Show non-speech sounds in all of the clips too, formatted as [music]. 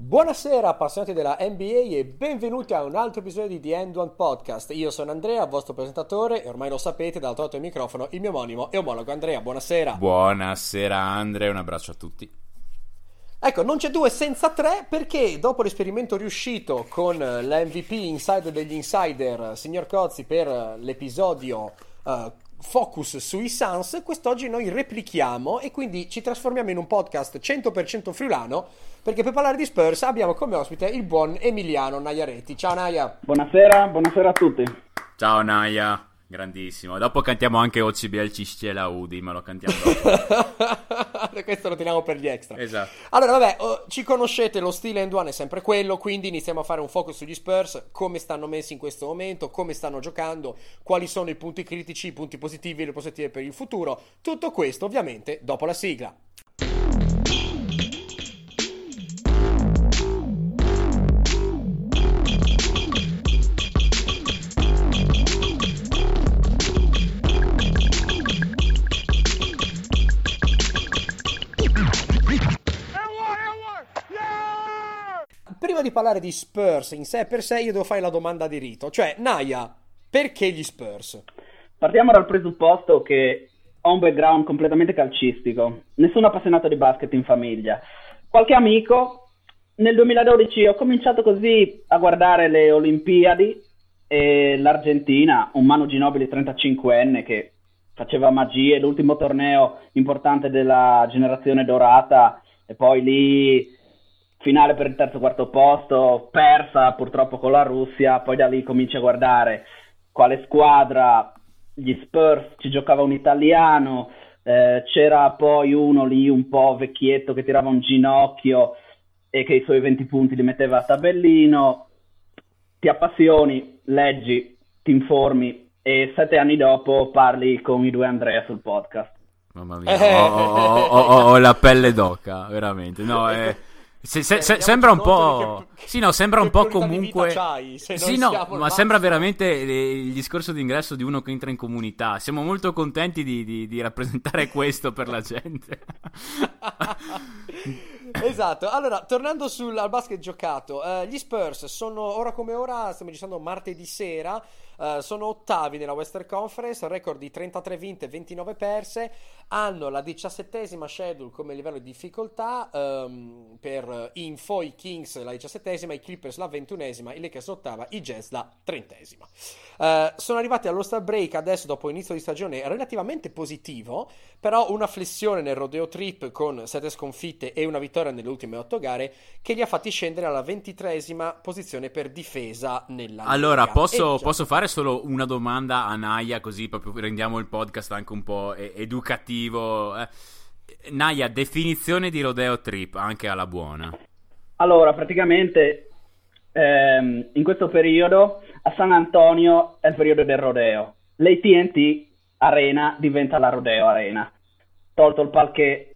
Buonasera appassionati della NBA e benvenuti a un altro episodio di The End One Podcast. Io sono Andrea, vostro presentatore e ormai lo sapete, dal tolto il microfono il mio omonimo e omologo Andrea. Buonasera. Buonasera Andrea, un abbraccio a tutti. Ecco, non c'è due senza tre perché dopo l'esperimento riuscito con l'MVP insider degli insider, signor Cozzi, per l'episodio uh, focus sui Suns, quest'oggi noi replichiamo e quindi ci trasformiamo in un podcast 100% friulano perché per parlare di Spurs abbiamo come ospite il buon Emiliano Naiaretti. Ciao Naia. Buonasera, buonasera a tutti. Ciao Naia. Grandissimo. Dopo cantiamo anche OCBL Cisciela Udi, ma lo cantiamo dopo. [laughs] Questo lo teniamo per gli extra. Esatto. Allora, vabbè, oh, ci conoscete, lo stile end one è sempre quello, quindi iniziamo a fare un focus sugli Spurs, come stanno messi in questo momento, come stanno giocando, quali sono i punti critici, i punti positivi e le prospettive per il futuro. Tutto questo, ovviamente, dopo la sigla. Prima di parlare di Spurs in sé per sé, io devo fare la domanda di rito. Cioè, Naya, perché gli Spurs? Partiamo dal presupposto che ho un background completamente calcistico. Nessun appassionato di basket in famiglia. Qualche amico. Nel 2012 ho cominciato così a guardare le Olimpiadi e l'Argentina, un Manu Ginobili 35enne che faceva magie, l'ultimo torneo importante della generazione dorata e poi lì finale per il terzo quarto posto, persa purtroppo con la Russia, poi da lì cominci a guardare quale squadra, gli Spurs, ci giocava un italiano, eh, c'era poi uno lì un po' vecchietto che tirava un ginocchio e che i suoi 20 punti li metteva a tabellino, ti appassioni, leggi, ti informi e sette anni dopo parli con i due Andrea sul podcast. Mamma mia, ho, ho, ho, ho la pelle d'oca, veramente. No, è... [laughs] Se, se, se, sembra un po'. Che, sì, no, sembra un po' comunque. Sì, no, ma sembra veramente il discorso d'ingresso di uno che entra in comunità. Siamo molto contenti di, di, di rappresentare [laughs] questo per la gente. [laughs] esatto. Allora, tornando sul al basket giocato, uh, gli Spurs sono ora come ora, stiamo registrando martedì sera. Uh, sono ottavi nella Western Conference, record di 33 vinte e 29 perse. Hanno la diciassettesima schedule come livello di difficoltà. Um, per Info, i Kings la diciassettesima, i Clippers la ventunesima, i Lakers l'ottava, i Jazz la trentesima. Uh, sono arrivati allo star break adesso dopo inizio di stagione relativamente positivo, però una flessione nel rodeo trip con 7 sconfitte e una vittoria nelle ultime 8 gare che li ha fatti scendere alla ventitresima posizione per difesa nella Allora, posso, posso fare solo una domanda a Naya, così proprio rendiamo il podcast anche un po' educativo. Eh. Naya, definizione di rodeo trip, anche alla buona. Allora, praticamente ehm, in questo periodo a San Antonio è il periodo del rodeo. L'ATT Arena diventa la Rodeo Arena. Tolto il palche,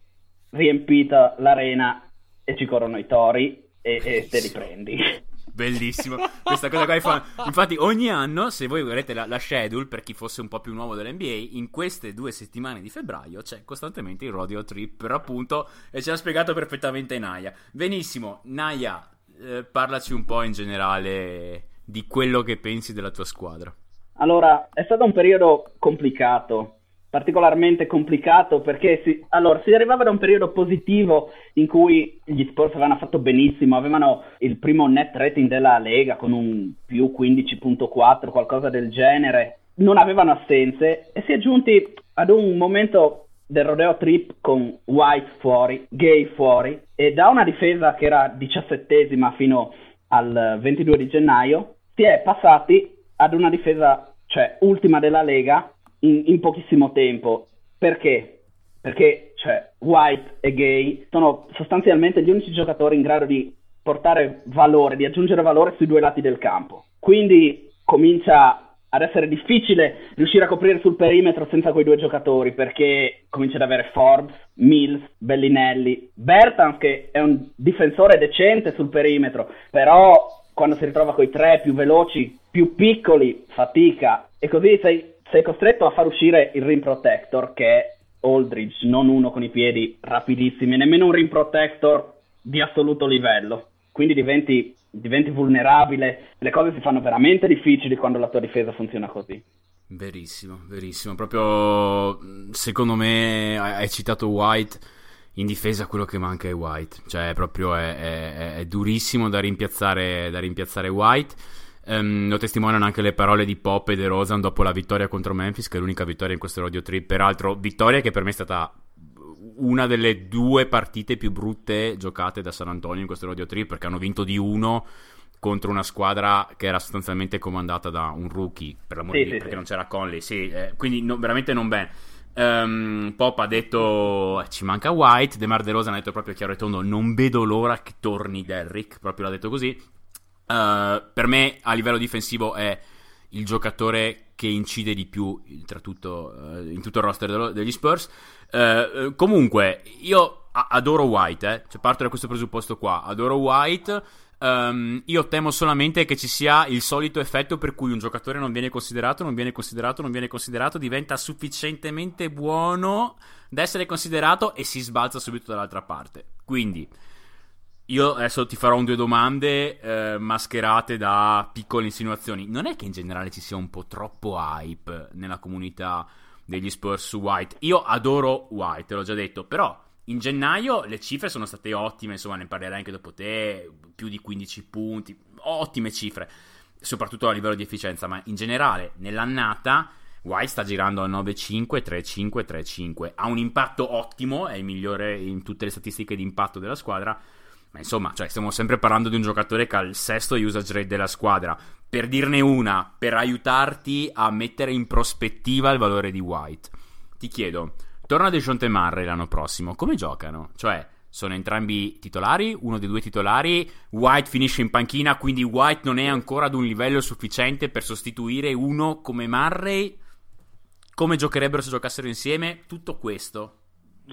riempita l'arena e ci corrono i tori e, e te li prendi. Bellissimo, questa cosa qua è fa... Infatti, ogni anno, se voi vedete la, la, schedule, per chi fosse un po' più nuovo dell'NBA, in queste due settimane di febbraio c'è costantemente il rodeo trip, per appunto, e ci ha spiegato perfettamente Naya. Benissimo, Naya, eh, parlaci un po' in generale di quello che pensi della tua squadra. Allora, è stato un periodo complicato, particolarmente complicato perché si, allora, si arrivava da un periodo positivo in cui gli Spurs avevano fatto benissimo, avevano il primo net rating della Lega con un più 15.4, qualcosa del genere, non avevano assenze e si è giunti ad un momento del rodeo trip con White fuori, Gay fuori e da una difesa che era diciassettesima fino al 22 di gennaio si è passati ad una difesa, cioè ultima della Lega, in, in pochissimo tempo. Perché? Perché cioè, White e Gay sono sostanzialmente gli unici giocatori in grado di portare valore, di aggiungere valore sui due lati del campo. Quindi comincia ad essere difficile riuscire a coprire sul perimetro senza quei due giocatori perché comincia ad avere Forbes, Mills, Bellinelli, Bertans che è un difensore decente sul perimetro, però quando si ritrova con i tre più veloci, più piccoli, fatica e così sei sei costretto a far uscire il rim protector che è Aldridge, non uno con i piedi rapidissimi, nemmeno un rim protector di assoluto livello. quindi diventi, diventi vulnerabile. Le cose si fanno veramente difficili quando la tua difesa funziona così. Verissimo, verissimo. Proprio secondo me hai citato White. In difesa quello che manca è White, cioè proprio è, è, è durissimo da rimpiazzare, da rimpiazzare White. Um, lo testimoniano anche le parole di Pop e De Rosan dopo la vittoria contro Memphis, che è l'unica vittoria in questo radio trip. Peraltro, vittoria che per me è stata una delle due partite più brutte giocate da San Antonio in questo radio trip, perché hanno vinto di uno contro una squadra che era sostanzialmente comandata da un rookie, per l'amore sì, di Dio, sì, perché sì. non c'era Conley, sì, eh, quindi no, veramente non bene. Um, Pop ha detto eh, ci manca White, De Mar De Rosa ha detto proprio chiaro e tondo non vedo l'ora che torni Derrick, proprio l'ha detto così. Uh, per me a livello difensivo è il giocatore che incide di più tutto, uh, in tutto il roster degli Spurs. Uh, comunque, io adoro White, eh? cioè parto da questo presupposto qua, adoro White. Um, io temo solamente che ci sia il solito effetto per cui un giocatore non viene considerato, non viene considerato, non viene considerato, diventa sufficientemente buono da essere considerato e si sbalza subito dall'altra parte. Quindi, io adesso ti farò un due domande eh, mascherate da piccole insinuazioni. Non è che in generale ci sia un po' troppo hype nella comunità degli Spurs su White? Io adoro White, te l'ho già detto, però in gennaio le cifre sono state ottime, insomma ne parlerai anche dopo te, più di 15 punti, ottime cifre, soprattutto a livello di efficienza, ma in generale nell'annata White sta girando a 9-5, 3-5, 3-5, ha un impatto ottimo, è il migliore in tutte le statistiche di impatto della squadra, ma insomma, cioè, stiamo sempre parlando di un giocatore che ha il sesto usage rate della squadra. Per dirne una, per aiutarti a mettere in prospettiva il valore di White, ti chiedo, Torna Dejounte Murray l'anno prossimo, come giocano? Cioè, sono entrambi titolari, uno dei due titolari, White finisce in panchina, quindi White non è ancora ad un livello sufficiente per sostituire uno come Murray. Come giocherebbero se giocassero insieme? Tutto questo.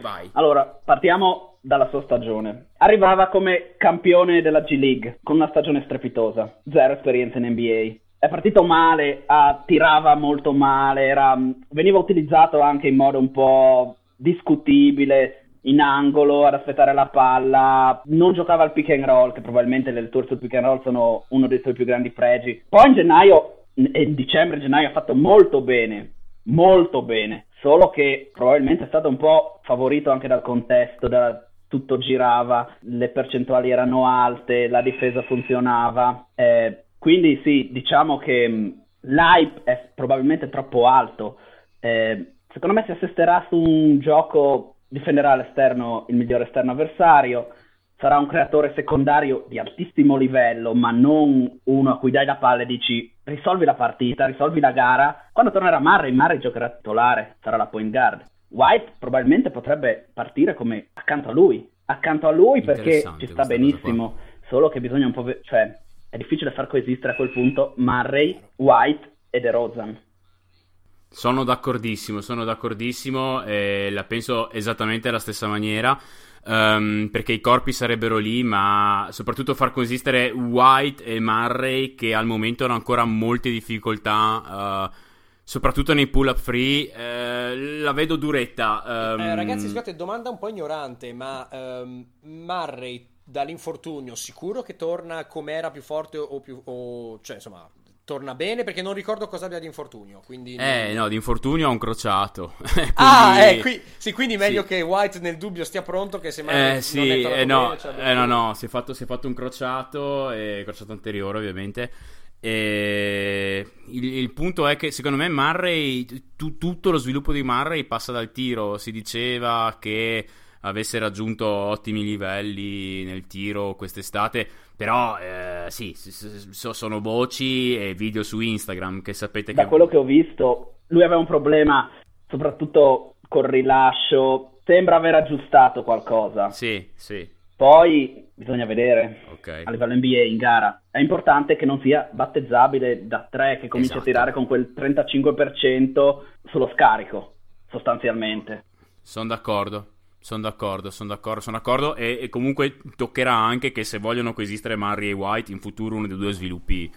Vai. Allora, partiamo dalla sua stagione. Arrivava come campione della G League, con una stagione strepitosa, zero esperienza in NBA è partito male, ah, tirava molto male, era, veniva utilizzato anche in modo un po' discutibile, in angolo, ad aspettare la palla, non giocava al pick and roll, che probabilmente le letture sul pick and roll sono uno dei suoi più grandi pregi. Poi in gennaio, in dicembre gennaio ha fatto molto bene, molto bene, solo che probabilmente è stato un po' favorito anche dal contesto, da, tutto girava, le percentuali erano alte, la difesa funzionava. Eh, quindi sì, diciamo che mm, l'hype è probabilmente troppo alto. Eh, secondo me si assisterà su un gioco, difenderà all'esterno il migliore esterno avversario, sarà un creatore secondario di altissimo livello, ma non uno a cui dai la palla e dici risolvi la partita, risolvi la gara. Quando tornerà Murray, Murray giocherà titolare, sarà la point guard. White probabilmente potrebbe partire come accanto a lui, accanto a lui perché ci sta benissimo, solo che bisogna un po'... Ve- cioè, è difficile far coesistere a quel punto Murray, White e DeRozan. Sono d'accordissimo, sono d'accordissimo e la penso esattamente alla stessa maniera. Um, perché i corpi sarebbero lì, ma soprattutto far coesistere White e Murray che al momento hanno ancora molte difficoltà. Uh, soprattutto nei pull up free, uh, la vedo duretta. Um... Eh, ragazzi, scusate, domanda un po' ignorante, ma um, Murray dall'infortunio, sicuro che torna come era più forte o più... O, cioè, insomma, torna bene perché non ricordo cosa abbia di infortunio. Quindi eh, non... no, di infortunio ha un crociato. [laughs] quindi... Ah, eh, qui... sì, quindi meglio sì. che White nel dubbio stia pronto che se mai eh, sì, eh, no, bene, cioè, eh, no, no, si è, fatto, si è fatto un crociato, e crociato anteriore ovviamente. E il, il, punto è che secondo me Murray, tu, tutto lo sviluppo di Murray passa dal tiro. Si diceva che avesse raggiunto ottimi livelli nel tiro quest'estate. Però eh, sì, sono voci e video su Instagram che sapete da che... Da quello che ho visto, lui aveva un problema soprattutto col rilascio. Sembra aver aggiustato qualcosa. Sì, sì. Poi bisogna vedere okay. a livello NBA in gara. È importante che non sia battezzabile da 3, che cominci esatto. a tirare con quel 35% sullo scarico, sostanzialmente. Sono d'accordo. Sono d'accordo, sono d'accordo, sono d'accordo e, e, comunque toccherà anche che se vogliono coesistere Murray e White in futuro uno dei due sviluppi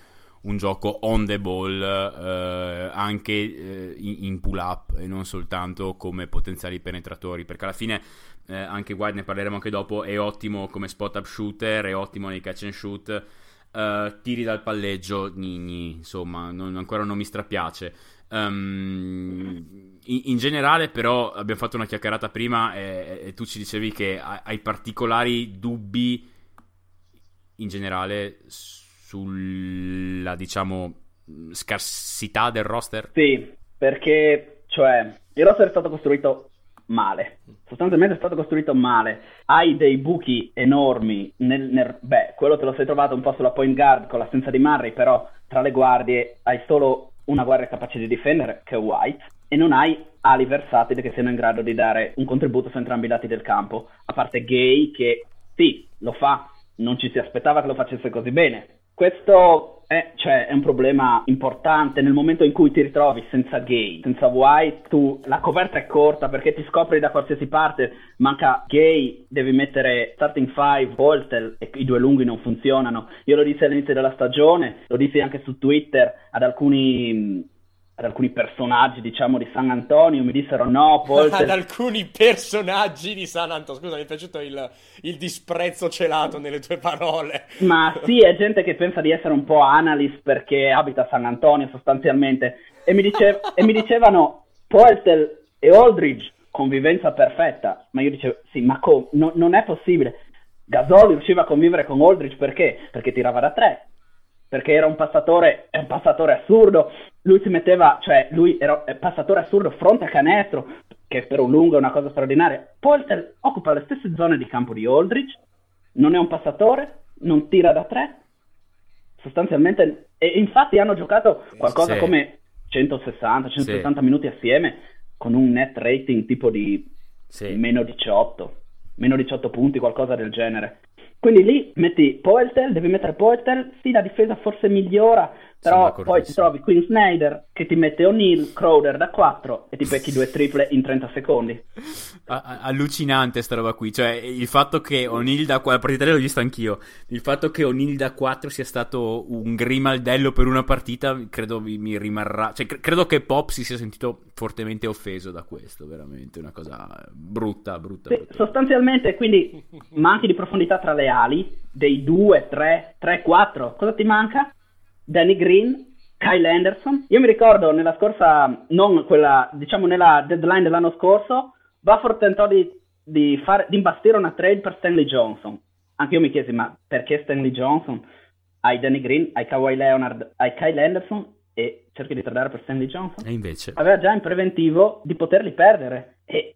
un gioco on the ball eh, anche eh, in, in, pull up e non soltanto come potenziali penetratori perché alla fine eh, anche White ne parleremo anche dopo. È ottimo come spot up shooter è ottimo nei catch and shoot. Uh, tiri dal palleggio gni, insomma non, ancora non mi strapiace. Um, in, in, generale però abbiamo fatto una chiacchierata prima e, e tu ci dicevi che hai particolari dubbi in generale sulla, diciamo, scarsità del roster? Sì, perché, cioè, il roster è stato costruito male. Sostanzialmente è stato costruito male. Hai dei buchi enormi. Nel, nel, beh, quello te lo sei trovato un po' sulla point guard con l'assenza di Murray, però tra le guardie hai solo una guardia capace di difendere, che è White, e non hai ali versatili che siano in grado di dare un contributo su entrambi i lati del campo. A parte Gay, che sì, lo fa, non ci si aspettava che lo facesse così bene. Questo è, cioè, è, un problema importante nel momento in cui ti ritrovi senza gay, senza white, tu, la coperta è corta perché ti scopri da qualsiasi parte, manca gay, devi mettere starting five, Voltel e i due lunghi non funzionano. Io lo dissi all'inizio della stagione, lo dissi anche su Twitter ad alcuni ad alcuni personaggi, diciamo, di San Antonio, mi dissero no, Polter... [laughs] ad alcuni personaggi di San Antonio, scusa, mi è piaciuto il, il, disprezzo celato nelle tue parole. Ma sì, è gente che pensa di essere un po' analyst perché abita a San Antonio sostanzialmente, e mi, dice... e mi dicevano Polter e Aldridge, convivenza perfetta, ma io dicevo, sì, ma com- no, non è possibile. Gasol riusciva a convivere con Aldridge perché? Perché tirava da tre, perché era un passatore, un passatore assurdo, lui si metteva, cioè lui era passatore assurdo fronte a canestro, che per un lungo è una cosa straordinaria. Polter occupa le stesse zone di campo di Aldridge, non è un passatore, non tira da tre, sostanzialmente, e infatti hanno giocato qualcosa sì. come 160-170 sì. minuti assieme, con un net rating tipo di sì. meno 18, meno 18 punti, qualcosa del genere. Quindi lì metti Poeltel, devi mettere Poeltel, sì la difesa forse migliora, però poi ti trovi Queen Snyder che ti mette O'Neill, Crowder da 4 e ti becchi due triple in 30 secondi. Allucinante sta roba qui, cioè il fatto che O'Neill da 4, la partita l'ho vista anch'io, il fatto che O'Neill da 4 sia stato un grimaldello per una partita credo mi, mi rimarrà, cioè credo che Pop si sia sentito fortemente offeso da questo, veramente una cosa brutta, brutta. Sì, brutta. Sostanzialmente quindi manchi di profondità tra le ali, dei 2, 3, 3, 4, cosa ti manca? Danny Green, Kyle Anderson. Io mi ricordo nella scorsa, non quella, diciamo nella deadline dell'anno scorso, Bufford tentò di, di, fare, di imbastire una trade per Stanley Johnson. Anche io mi chiesi, ma perché Stanley Johnson? Hai Danny Green, hai Kawhi Leonard, hai Kyle Anderson e cerchi di tradare per Stanley Johnson. E invece? Aveva già in preventivo di poterli perdere. E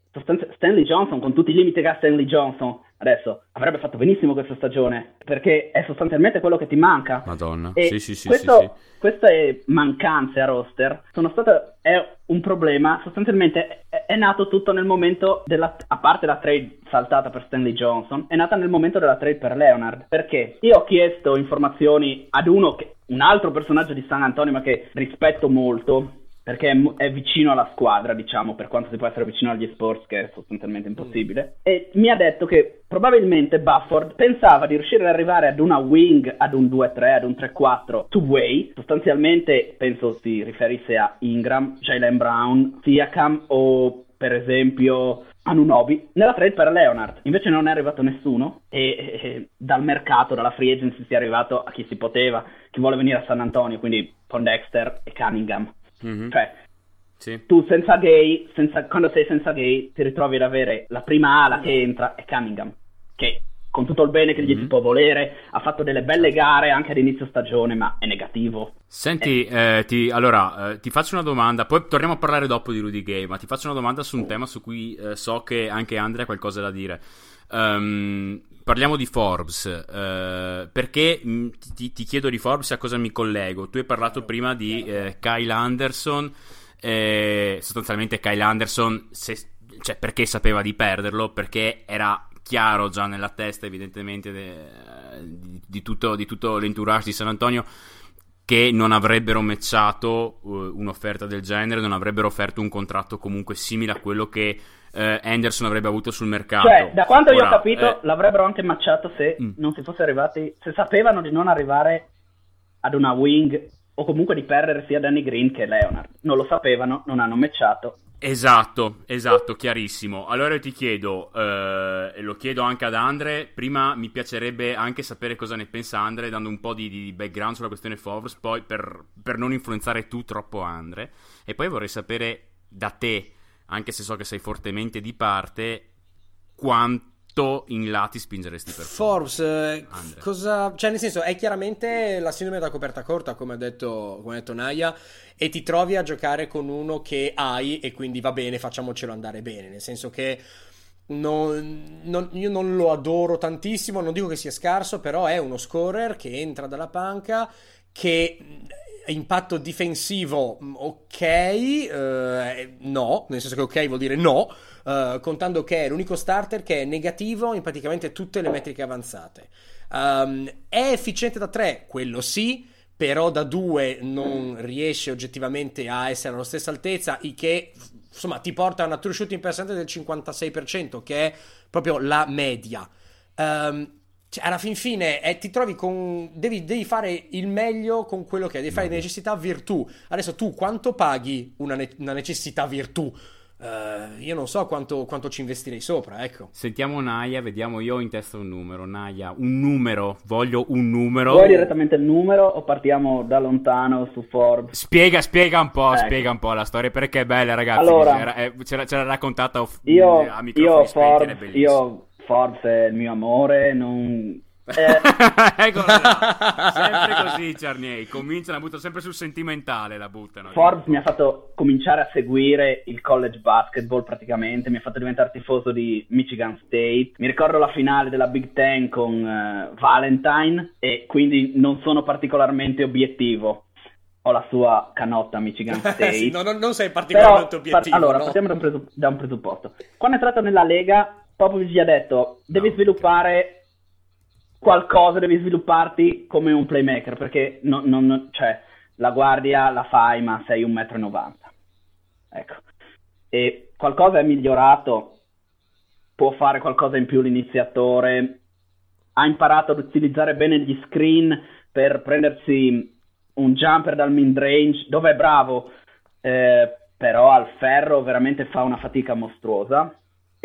Stanley Johnson, con tutti i limiti che ha Stanley Johnson, adesso avrebbe fatto benissimo questa stagione perché è sostanzialmente quello che ti manca. Madonna, e sì, sì, sì, questo, sì, sì. Queste mancanze a roster sono state è un problema. Sostanzialmente è, è nato tutto nel momento della a parte la trade saltata per Stanley Johnson, è nata nel momento della trade per Leonard. Perché io ho chiesto informazioni ad uno che un altro personaggio di San Antonio, ma che rispetto molto, perché è, è, vicino alla squadra, diciamo, per quanto si può essere vicino agli sports, che è sostanzialmente impossibile. Mm. E mi ha detto che probabilmente Bufford pensava di riuscire ad arrivare ad una wing, ad un 2-3, ad un 3-4 two-way. Sostanzialmente penso si riferisse a Ingram, Jalen Brown, Siakam o per esempio Anunobi nella trade per Leonard. Invece non è arrivato nessuno e, e, dal mercato, dalla free agency si è arrivato a chi si poteva, chi vuole venire a San Antonio, quindi Pondexter e Cunningham. Mm-hmm. Cioè, sì. tu senza gay, senza, quando sei senza gay, ti ritrovi ad avere la prima ala che entra è Cunningham, che con tutto il bene che gli mm-hmm. si può volere, ha fatto delle belle gare anche ad inizio stagione, ma è negativo. Senti, eh. Eh, ti, allora, eh, ti faccio una domanda, poi torniamo a parlare dopo di Rudy Gay, ma ti faccio una domanda su un tema su cui eh, so che anche Andrea ha qualcosa da dire. Um, parliamo di Forbes, uh, perché mh, mm, ti, ti, chiedo di Forbes a cosa mi collego. Tu hai parlato prima di eh, Kyle Anderson, eh, sostanzialmente Kyle Anderson, se, cioè perché sapeva di perderlo, perché era chiaro già nella testa evidentemente de, di, di, tutto, di tutto l'entourage di San Antonio che non avrebbero matchato uh, un'offerta del genere, non avrebbero offerto un contratto comunque simile a quello che uh, Anderson avrebbe avuto sul mercato. Cioè, da quanto Ora, io ho capito, eh... l'avrebbero anche matchato se mm. non si fosse arrivati, se sapevano di non arrivare ad una wing o comunque di perdere sia Danny Green che Leonard. Non lo sapevano, non hanno matchato. Esatto, esatto, chiarissimo. Allora io ti chiedo, eh, e lo chiedo anche ad Andre, prima mi piacerebbe anche sapere cosa ne pensa Andre, dando un po' di, di background sulla questione Forbes, poi per, per non influenzare tu troppo Andre, e poi vorrei sapere da te, anche se so che sei fortemente di parte, quanto in là ti spingeresti per Forbes? Eh, cosa... Cioè, nel senso, è chiaramente la sindrome da coperta corta, come ha detto, come ha detto Naya, e ti trovi a giocare con uno che hai e quindi va bene, facciamocelo andare bene, nel senso che... Non, non, io non lo adoro tantissimo, non dico che sia scarso, però è uno scorer che entra dalla panca, che impatto difensivo ok, eh, no, nel senso che ok vuol dire no, uh, contando che è l'unico starter che è negativo in praticamente tutte le metriche avanzate. Um, è efficiente da 3, quello sì, però da 2 non riesce oggettivamente a essere alla stessa altezza, il che insomma ti porta a una true shooting percentage del 56%, che è proprio la media. Um, cioè, alla fin fine eh, ti trovi con. Devi, devi, fare il meglio con quello che hai, devi fare necessità virtù. Adesso tu quanto paghi una, ne- una necessità virtù? Uh, io non so quanto, quanto, ci investirei sopra, ecco. Sentiamo Naya, vediamo io ho in testa un numero. Naya, un numero, voglio un numero. Vuoi direttamente il numero o partiamo da lontano su Forbes? Spiega, spiega un po', ecco. spiega un po' la storia perché è bella, ragazzi. Allora, c'era, eh, c'era, c'era raccontata off- io, a microfoni io Forbes, io Forbes è il mio amore, non [laughs] eh... ecco [laughs] sempre così Ciarniei, cominciano a buttare sempre sul sentimentale la buttano. Forbes mi ha fatto cominciare a seguire il college basketball praticamente, mi ha fatto diventare tifoso di Michigan State, mi ricordo la finale della Big Ten con uh, Valentine e quindi non sono particolarmente obiettivo. Ho la sua canotta Michigan [laughs] State. sì, no, non sei particolarmente Però, obiettivo. Par- allora, no? partiamo da un, presu- da un presupposto. Quando è entrato nella Lega, Popovic ha detto devi no, sviluppare qualcosa devi svilupparti come un playmaker perché non, non, cioè, la guardia la fai ma sei un metro e novanta ecco. E qualcosa è migliorato può fare qualcosa in più l'iniziatore ha imparato ad utilizzare bene gli screen per prendersi un jumper dal mid range dove è bravo eh, però al ferro veramente fa una fatica mostruosa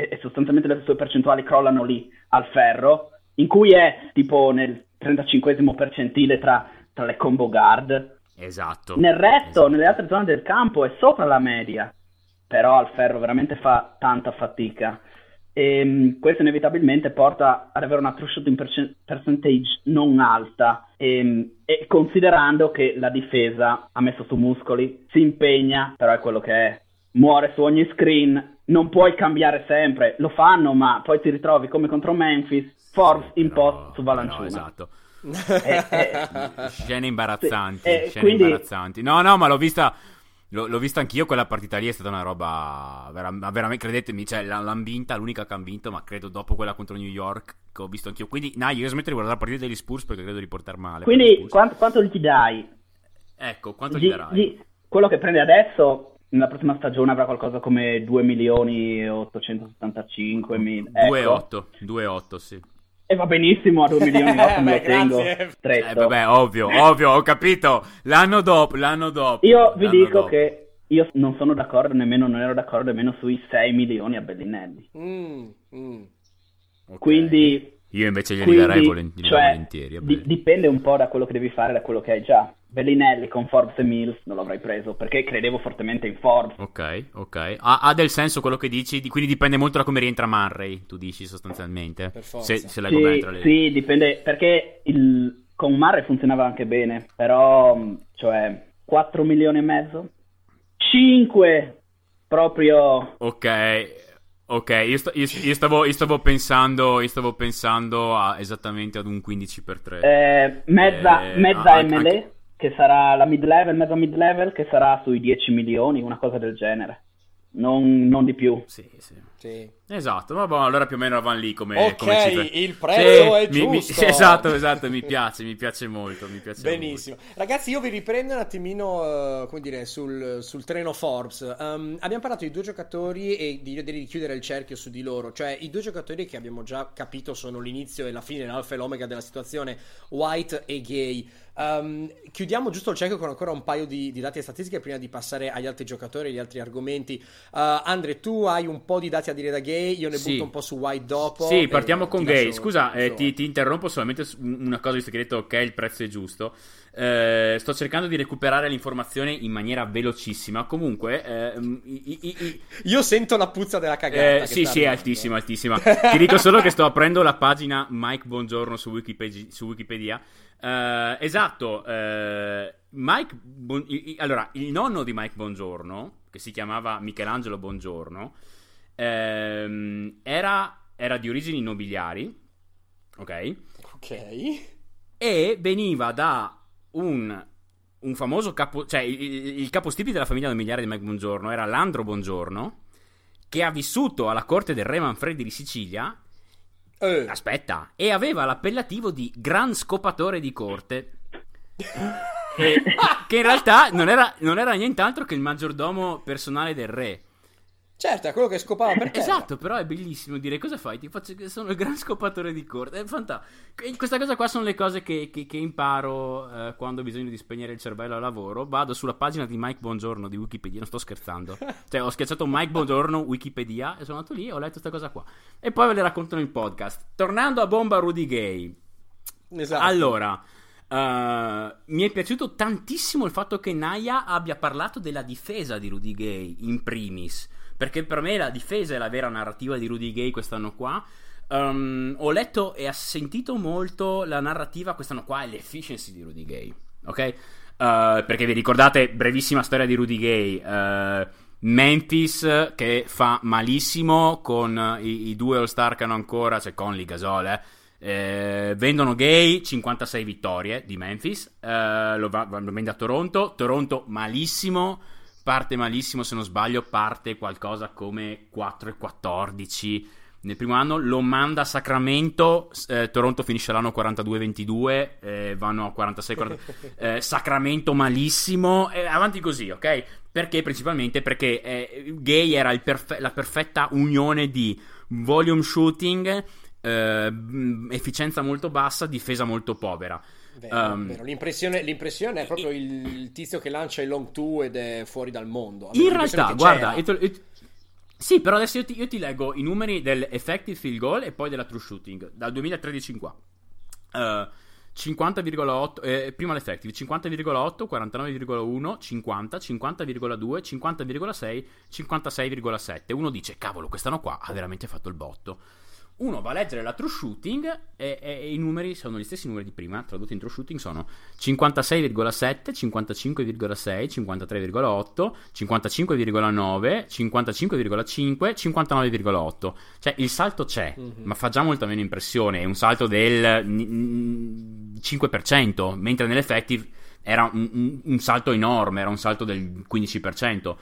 e, sostanzialmente le sue percentuali crollano lì al ferro in cui è tipo nel 35 percentile tra, tra, le combo guard. Esatto. Nel resto, esatto. nelle altre zone del campo, è sopra la media. Però al ferro veramente fa tanta fatica. E um, questo inevitabilmente porta ad avere una true shooting percentage non alta. E, um, e considerando che la difesa ha messo su muscoli, si impegna, però è quello che è. Muore su ogni screen, non puoi cambiare sempre, lo fanno, ma poi ti ritrovi come contro Memphis, Forbes sì, in post su Valanciunas. esatto. eh, eh, [laughs] scene imbarazzanti, eh, scene quindi... imbarazzanti. No, no, ma l'ho vista L'ho, l'ho, vista anch'io, quella partita lì è stata una roba vera, veramente, credetemi, cioè, l'hanno vinta, l'unica che hanno vinto, ma credo dopo quella contro New York che ho visto anch'io. Quindi, Nai, io smetto di guardare la partita degli Spurs perché credo di portare male. Quindi, quanto, quanto, gli dai? Ecco, quanto gli, gli darai? Gli, quello che prende adesso, nella prossima stagione avrà qualcosa come 2 milioni e 875 mila. 2,8, 2,8 sì. E va benissimo a 2 [laughs] milioni no, come lo tengo. Eh, vabbè, ovvio, ovvio, ho capito. L'anno dopo, l'anno dopo. Io vi dico dopo. che io non sono d'accordo nemmeno, non ero d'accordo nemmeno sui 6 milioni a Bellinelli. Mm, mm. Okay. Quindi... Io invece glieli darei volentieri. Cioè, volentieri di, dipende un po' da quello che devi fare, da quello che hai già. Bellinelli con Forbes e Mills non l'avrei preso perché credevo fortemente in Forbes. Ok, ok. Ha, ha del senso quello che dici, quindi dipende molto da come rientra Murray, tu dici sostanzialmente. Per forza. Se, se leggo sì, bene tra le Sì, dipende perché il, con Murray funzionava anche bene, però cioè 4 milioni e mezzo? 5 proprio... Ok. Ok, io, sto, io, io, stavo, io, stavo, pensando, io stavo pensando a, esattamente ad un 15x3. Eh, mezza, Eh, mezza anche- MLE, anche- che sarà la mid level, mezza mid level, che sarà sui 10 milioni, una cosa del genere. Non, non di più. Sì, sì. Sì. Esatto, ma boh, allora più o meno vanno lì come, Ok, come cifre. il prezzo Sì, è mi- mi- giusto. sì, [laughs] esatto, esatto, mi piace, mi piace molto, mi piace Benissimo. Ragazzi, io vi riprendo un attimino, eh, come dire, sul, sul treno Forbes. Um, abbiamo parlato di due giocatori e di, di chiudere il cerchio su di loro. Cioè, i due giocatori che abbiamo già capito sono l'inizio e la fine, l'alfa e l'omega della situazione, White e Gay. Um, chiudiamo giusto il cerchio con ancora un paio di, di dati e statistiche prima di passare agli altri giocatori e agli altri argomenti. Uh, Andre, tu hai un po' di dati a dire da Gay, io ne Sì. butto un po' su White dopo. Sì, partiamo con Gay. lascio Scusa, eh, ti, ti interrompo solamente su una cosa, visto che hai detto che il prezzo è giusto. Eh, sto cercando di recuperare l'informazione in maniera velocissima. Comunque, ehm, i- i- i- Io sento la puzza della cagata. Eh, sì, sì, è altissima, altissima. [laughs] Ti dico solo che sto aprendo la pagina Mike Buongiorno su Wikipedia. Su Wikipedia. Eh, esatto, eh, Mike Bon- allora, il nonno di Mike Buongiorno, che si chiamava Michelangelo Buongiorno, ehm, era, era di origini nobiliari, ok? Ok. e veniva da un, un famoso capo, cioè il, il- il capostipite della famiglia nobiliare di Mike Bongiorno era Landro Bongiorno, che ha vissuto alla corte del re Manfredi di Sicilia, Eh, aspetta, e aveva l'appellativo di gran scopatore di corte. [laughs] Che in realtà non era, non era nient'altro che il maggiordomo personale del re. Certo, è quello che scopava per terra. Esatto, però è bellissimo dire cosa fai? Ti faccio sono il gran scopatore di corte. È fantastico. Questa cosa qua sono le cose che, che- che imparo eh, quando ho bisogno di spegnere il cervello al lavoro. Vado sulla pagina di Mike Buongiorno di Wikipedia, non sto scherzando. Cioè, ho schiacciato Mike Buongiorno Wikipedia e sono andato lì e ho letto questa cosa qua. E poi ve le racconto nel podcast. Tornando a bomba Rudy Gay. Esatto. Allora, eh, mi è piaciuto tantissimo il fatto che Naya abbia parlato della difesa di Rudy Gay in primis, perché per me la difesa è la vera narrativa di Rudy Gay quest'anno qua. Um, ho letto e ho sentito molto la narrativa quest'anno qua e l'efficiency di Rudy Gay, ok? Eh, perché vi ricordate, brevissima storia di Rudy Gay. eh, Memphis che fa malissimo con i, i due All-Star che hanno ancora, cioè Conley, Gasol, eh, eh, vendono Gay 56 vittorie di Memphis. eh, lo, va- lo vende a Toronto. Toronto malissimo. Parte malissimo, se non sbaglio, parte qualcosa come 4 e 14 nel primo anno. Lo manda a Sacramento. eh, Toronto finisce l'anno 42-22. eh, vanno a 46-40. [laughs] eh, Sacramento malissimo. avanti così, ok? Perché? Principalmente perché eh, Gay era perfe- la perfetta unione di volume shooting eh, efficienza molto bassa, difesa molto povera. Vero, Um, vero. L'impressione, l'impressione è proprio il, il tizio che lancia il long two ed è fuori dal mondo. A me In realtà, guarda, te- io- sì, però adesso io ti, io ti leggo i numeri del effective field goal e poi della true shooting dal 2013 in qua. Eh, 50,8 eh, prima l'effective 50,8 49,1 50 50,2 50,6 56,7 uno dice cavolo quest'anno qua ha veramente fatto il botto uno va a leggere la true shooting e, e- i numeri sono gli stessi numeri di prima, tradotti in true shooting sono 56,7, 55,6, 53,8, 55,9, 55,5, 59,8. Cioè il salto c'è, Mhm. ma fa già molta meno impressione, è un salto del mm, 5%, mentre nell'effective era un, un- un salto enorme, era un salto del 15%.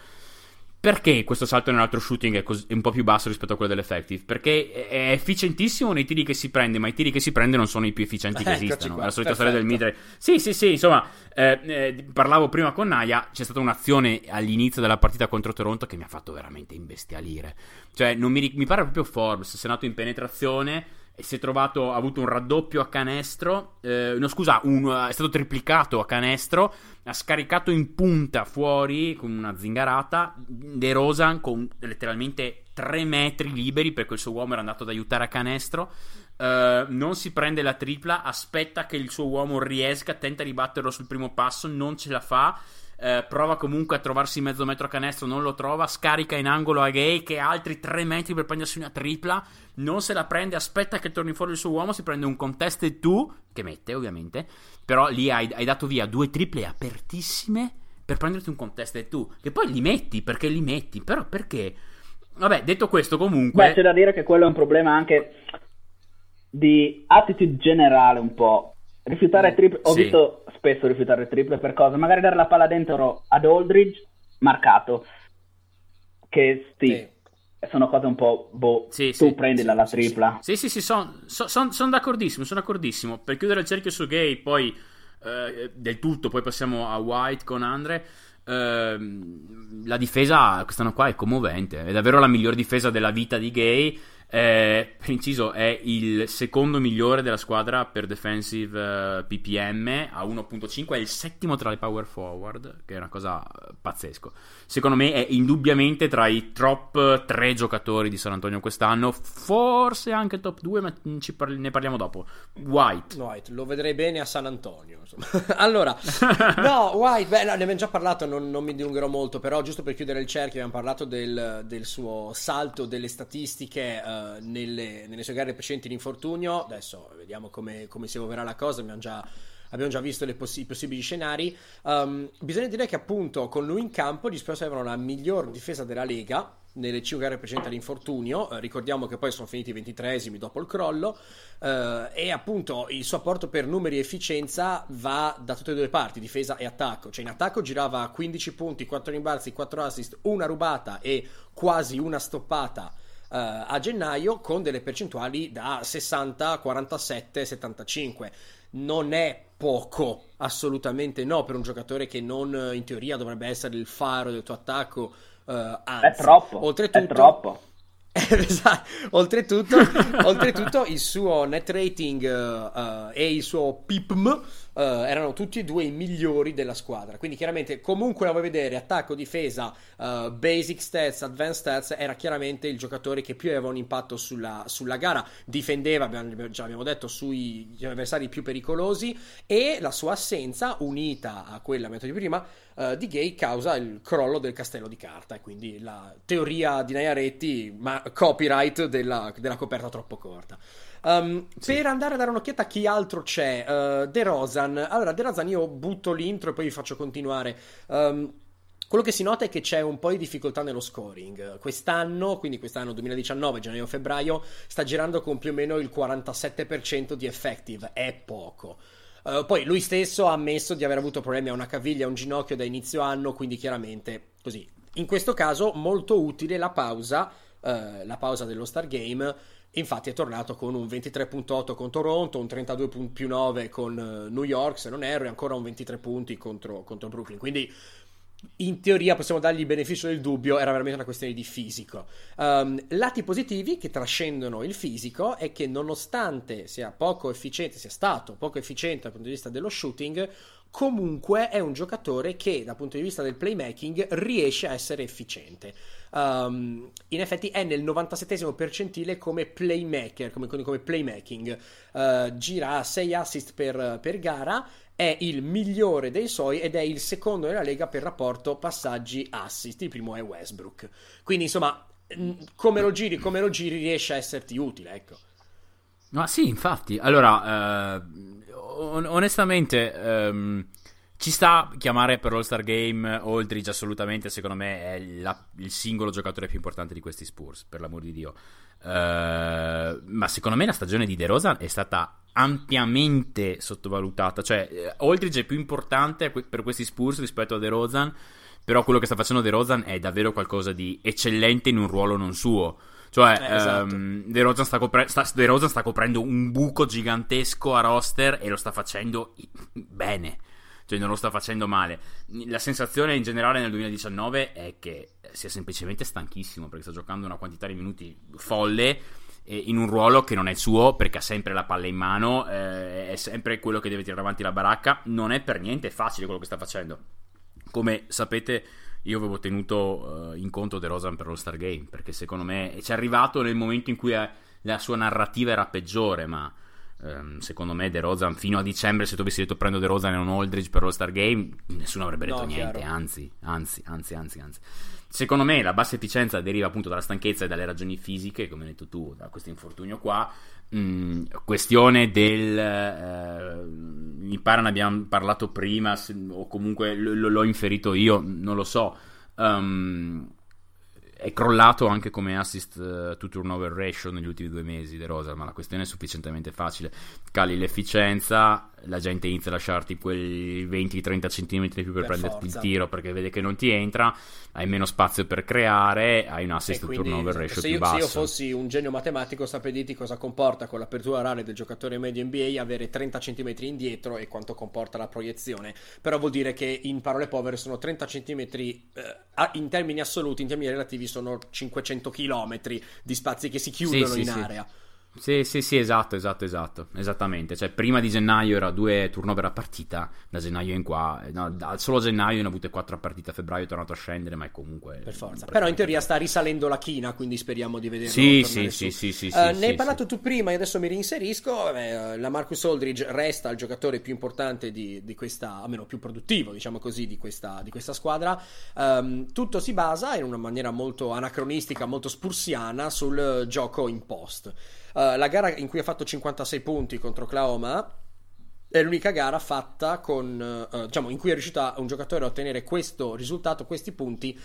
Perché questo salto nell'altro shooting è, cos- è un po' più basso rispetto a quello dell'effective? Perché è efficientissimo nei tiri che si prende, ma i tiri che si prende non sono i più efficienti che [laughs] Eccoci esistano. qua, È la solita perfetto. storia del midrange. Sì, sì, sì, insomma, eh, eh, parlavo prima con Naya, c'è stata un'azione all'inizio della partita contro Toronto che mi ha fatto veramente imbestialire. Cioè, non mi, mi pare proprio Forbes, si è andato in penetrazione si è trovato, ha avuto un raddoppio a canestro, eh, no scusa, un- è stato triplicato a canestro, ha scaricato in punta fuori con una zingarata De Rosan con letteralmente 3 metri liberi perché il suo uomo era andato ad aiutare a canestro. Eh, non si prende la tripla, aspetta che il suo uomo riesca, tenta di batterlo sul primo passo, non ce la fa. Eh, prova comunque a trovarsi mezzo metro a canestro, non lo trova. Scarica in angolo a Gay che ha altri 3 metri per prendersi una tripla. Non se la prende, aspetta che torni fuori il suo uomo. Si prende un contested 2 che mette ovviamente. Però lì hai, hai dato via due triple apertissime per prenderti un contested 2. Che poi li metti perché li metti. Però perché? Vabbè, detto questo, comunque. Beh, c'è da dire che quello è un problema anche di attitude generale un po'. Rifiutare triple, ho Sì. visto spesso rifiutare triple per cosa? Magari dare la palla dentro ad Aldridge, marcato. Che sì, Sì. sono cose un po', boh, sì, tu sì, prendila la tripla. Sì, sì, sì, sono son, son, son d'accordissimo, sono d'accordissimo. Per chiudere il cerchio su Gay, poi eh, del tutto, poi passiamo a White con Andre. Eh, la difesa quest'anno qua è commovente, è davvero la miglior difesa della vita di Gay. Eh, per inciso, è il secondo migliore della squadra per defensive uh, PPM a 1.5, è il settimo tra le power forward, che è una cosa uh, pazzesco. Secondo me è indubbiamente tra i top 3 giocatori di San Antonio quest'anno, forse anche top 2, ma parli- ne parliamo dopo. White. White, lo vedrei bene a San Antonio. [laughs] allora, [laughs] no, White, beh, no, ne abbiamo già parlato, non, non, mi dilungherò molto, però giusto per chiudere il cerchio abbiamo parlato del, del suo salto delle statistiche. Uh, nelle, nelle, sue gare precedenti di infortunio. Adesso vediamo come, come si evolverà la cosa. Abbiamo già, abbiamo già visto poss- i possibili scenari. Um, bisogna dire che appunto con lui in campo gli Spurs avevano la miglior difesa della Lega nelle 5 gare precedenti all'infortunio. Eh, ricordiamo che poi sono finiti i 23esimi dopo il crollo. Eh, e appunto il suo apporto per numeri e efficienza va da tutte e due le parti, difesa e attacco. Cioè in attacco girava 15 punti, 4 rimbalzi, 4 assist, una rubata e quasi una stoppata Uh, a gennaio con delle percentuali da 60, 47, 75. Non è poco, assolutamente no, per un giocatore che non in teoria dovrebbe essere il faro del tuo attacco. Uh, anzi, è troppo. Oltretutto, è troppo. esatto. oltretutto, [laughs] oltretutto, il suo net rating uh, e il suo PIPM uh, erano tutti e due i migliori della squadra. Quindi, chiaramente, comunque la vuoi vedere, attacco, difesa, uh, basic stats, advanced stats, era chiaramente il giocatore che più aveva un impatto sulla, sulla gara. Difendeva, abbiamo, già abbiamo detto, sugli avversari più pericolosi. E la sua assenza, unita a quella metodi prima, uh, di Gay, causa il crollo del castello di carta. E quindi la teoria di Naiaretti, ma copyright della, della coperta troppo corta. Um, sì. Per andare a dare un'occhiata a chi altro c'è, uh, De Rosan. Allora, De Rosan, io butto l'intro e poi vi faccio continuare. Um, quello che si nota è che c'è un po' di difficoltà nello scoring. Quest'anno, quindi quest'anno 2019, gennaio-febbraio, sta girando con più o meno il 47% di effective. È poco. Uh, poi lui stesso ha ammesso di aver avuto problemi a una caviglia, a un ginocchio da inizio anno, quindi chiaramente così. In questo caso molto utile la pausa, uh, la pausa dello Star Game Infatti è tornato con un 23.8 con Toronto, un 32 più 9 con eh, New York, se non erro, e ancora un 23 punti contro, contro Brooklyn. Quindi in teoria possiamo dargli il beneficio del dubbio, era veramente una questione di fisico. Um, lati positivi che trascendono il fisico è che nonostante sia poco efficiente, sia stato poco efficiente dal punto di vista dello shooting, comunque è un giocatore che dal punto di vista del playmaking riesce a essere efficiente. Um, in effetti è nel 97 percentile come playmaker, come, come playmaking. Uh, gira 6 assist per, per gara è il migliore dei suoi ed è il secondo nella lega per rapporto passaggi assist. Il primo è Westbrook. Quindi, insomma, come lo giri, come lo giri, riesce a esserti utile, ecco. Ma sì, infatti. Allora, eh, on- onestamente, ehm, ci sta chiamare per l'All-Star Game Aldridge assolutamente, secondo me è la, il singolo giocatore più importante di questi Spurs, per l'amor di Dio. Uh, ma secondo me la stagione di DeRozan è stata ampiamente sottovalutata, cioè eh, Aldridge è più importante per questi Spurs rispetto a DeRozan, però quello che sta facendo DeRozan è davvero qualcosa di eccellente in un ruolo non suo. Cioè, eh, esatto. um, De, Rozan sta, copre- sta, De Rozan sta coprendo un buco gigantesco a roster e lo sta facendo bene cioè non lo sta facendo male. La sensazione in generale nel 2019 è che sia semplicemente stanchissimo perché sta giocando una quantità di minuti folle in un ruolo che non è suo perché ha sempre la palla in mano, eh, è sempre quello che deve tirare avanti la baracca. Non è per niente facile quello che sta facendo. Come sapete, io avevo tenuto uh, in conto De Rosan per lo Star Game perché secondo me ci è arrivato nel momento in cui la sua narrativa era peggiore, ma secondo me De Rozan fino a dicembre se tu avessi detto prendo De Rozan e un Aldridge per lo Star Game nessuno avrebbe detto no, niente anzi, anzi, anzi, anzi, anzi. Secondo me la bassa efficienza deriva appunto dalla stanchezza e dalle ragioni fisiche come hai detto tu da questo infortunio qua. Mm, questione del eh, mi pare ne abbiamo parlato prima se, o comunque l- l'ho inferito io non lo so. Um, è crollato anche come assist uh, to turnover ratio negli ultimi due mesi De Rosa, ma la questione è sufficientemente facile. Cali l'efficienza, la gente inizia a lasciarti quei 20-30 cm più per, per prenderti forza. il tiro perché vede che non ti entra, hai meno spazio per creare, hai un assist to turnover ratio più io, basso. Se io fossi un genio matematico saprei dirti cosa comporta con l'apertura orale del giocatore medio NBA avere 30 cm indietro e quanto comporta la proiezione, però vuol dire che in parole povere sono 30 cm eh, in termini assoluti, in termini relativi sono 500 km di spazi che si chiudono sì, in sì, area. Sì. Sì, sì, sì, esatto, esatto, esatto, esattamente. Cioè, prima di gennaio era due turnover a partita, da gennaio in qua, no, da, solo gennaio ne ho avute quattro a partita, a febbraio è tornato a scendere, ma è comunque... Per forza. Però in teoria sta risalendo la china, quindi speriamo di vederlo. Sì, sì, sì, sì, sì, uh, sì, Ne hai parlato tu prima, e adesso mi reinserisco, eh, la Marcus Aldridge resta il giocatore più importante di, di, questa, almeno più produttivo, diciamo così, di questa, di questa squadra. Um, tutto si basa in una maniera molto anacronistica, molto spursiana, sul gioco in post. Uh, la gara in cui ha fatto 56 punti contro Oklahoma è l'unica gara fatta con, uh, diciamo, in cui è riuscito un giocatore a ottenere questo risultato, questi punti,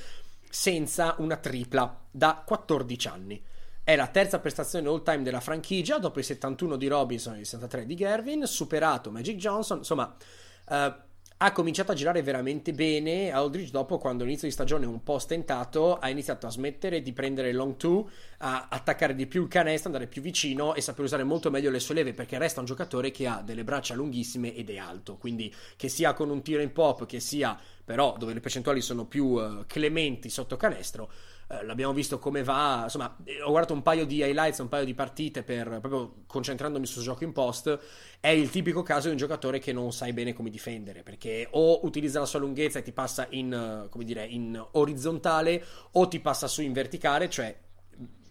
senza una tripla da 14 anni. È la terza prestazione all time della franchigia, dopo i 71 di Robinson e i 63 di Gervin, superato Magic Johnson. Insomma, uh, ha cominciato a girare veramente bene. Aldridge dopo quando all'inizio di stagione un po' stentato ha iniziato a smettere di prendere long two a attaccare di più il canestro andare più vicino e saper usare molto meglio le sue leve perché resta un giocatore che ha delle braccia lunghissime ed è alto. Quindi che sia con un tiro in pop che sia però dove le percentuali sono più uh, clementi sotto canestro eh, l'abbiamo visto come va. Insomma, ho guardato un paio di highlights, un paio di partite per proprio concentrandomi sul gioco in post. È il tipico caso di un giocatore che non sai bene come difendere perché o utilizza la sua lunghezza e ti passa in, eh, come dire, in orizzontale o ti passa su in verticale, cioè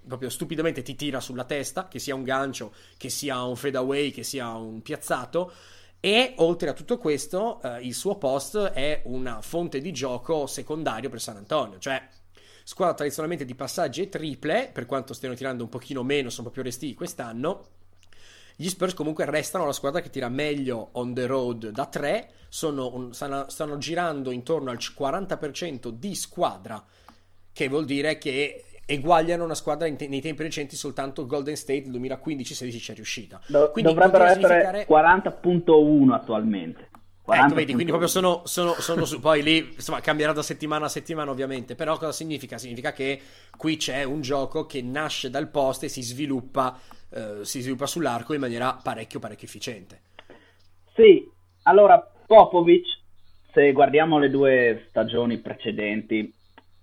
proprio stupidamente ti tira sulla testa, che sia un gancio, che sia un fadeaway, che sia un piazzato. E oltre a tutto questo, eh, il suo post è una fonte di gioco secondario per San Antonio, cioè squadra tradizionalmente di passaggi e triple, per quanto stiano tirando un pochino meno, sono più resti quest'anno. Gli Spurs comunque restano la squadra che tira meglio on the road da 3, un, stanno, stanno, girando intorno al 40% di squadra, che vuol dire che eguagliano una squadra te- nei tempi recenti soltanto Golden State 2015-16 ci è riuscita. Do- dovrebbero essere 40.1 attualmente. Ecco, vedi, quindi proprio sono, sono, sono su, poi lì insomma cambierà da settimana a settimana ovviamente, però cosa significa? Significa che qui c'è un gioco che nasce dal post e si sviluppa, eh, si sviluppa sull'arco in maniera parecchio parecchio efficiente. Sì, allora Popovic, se guardiamo le due stagioni precedenti,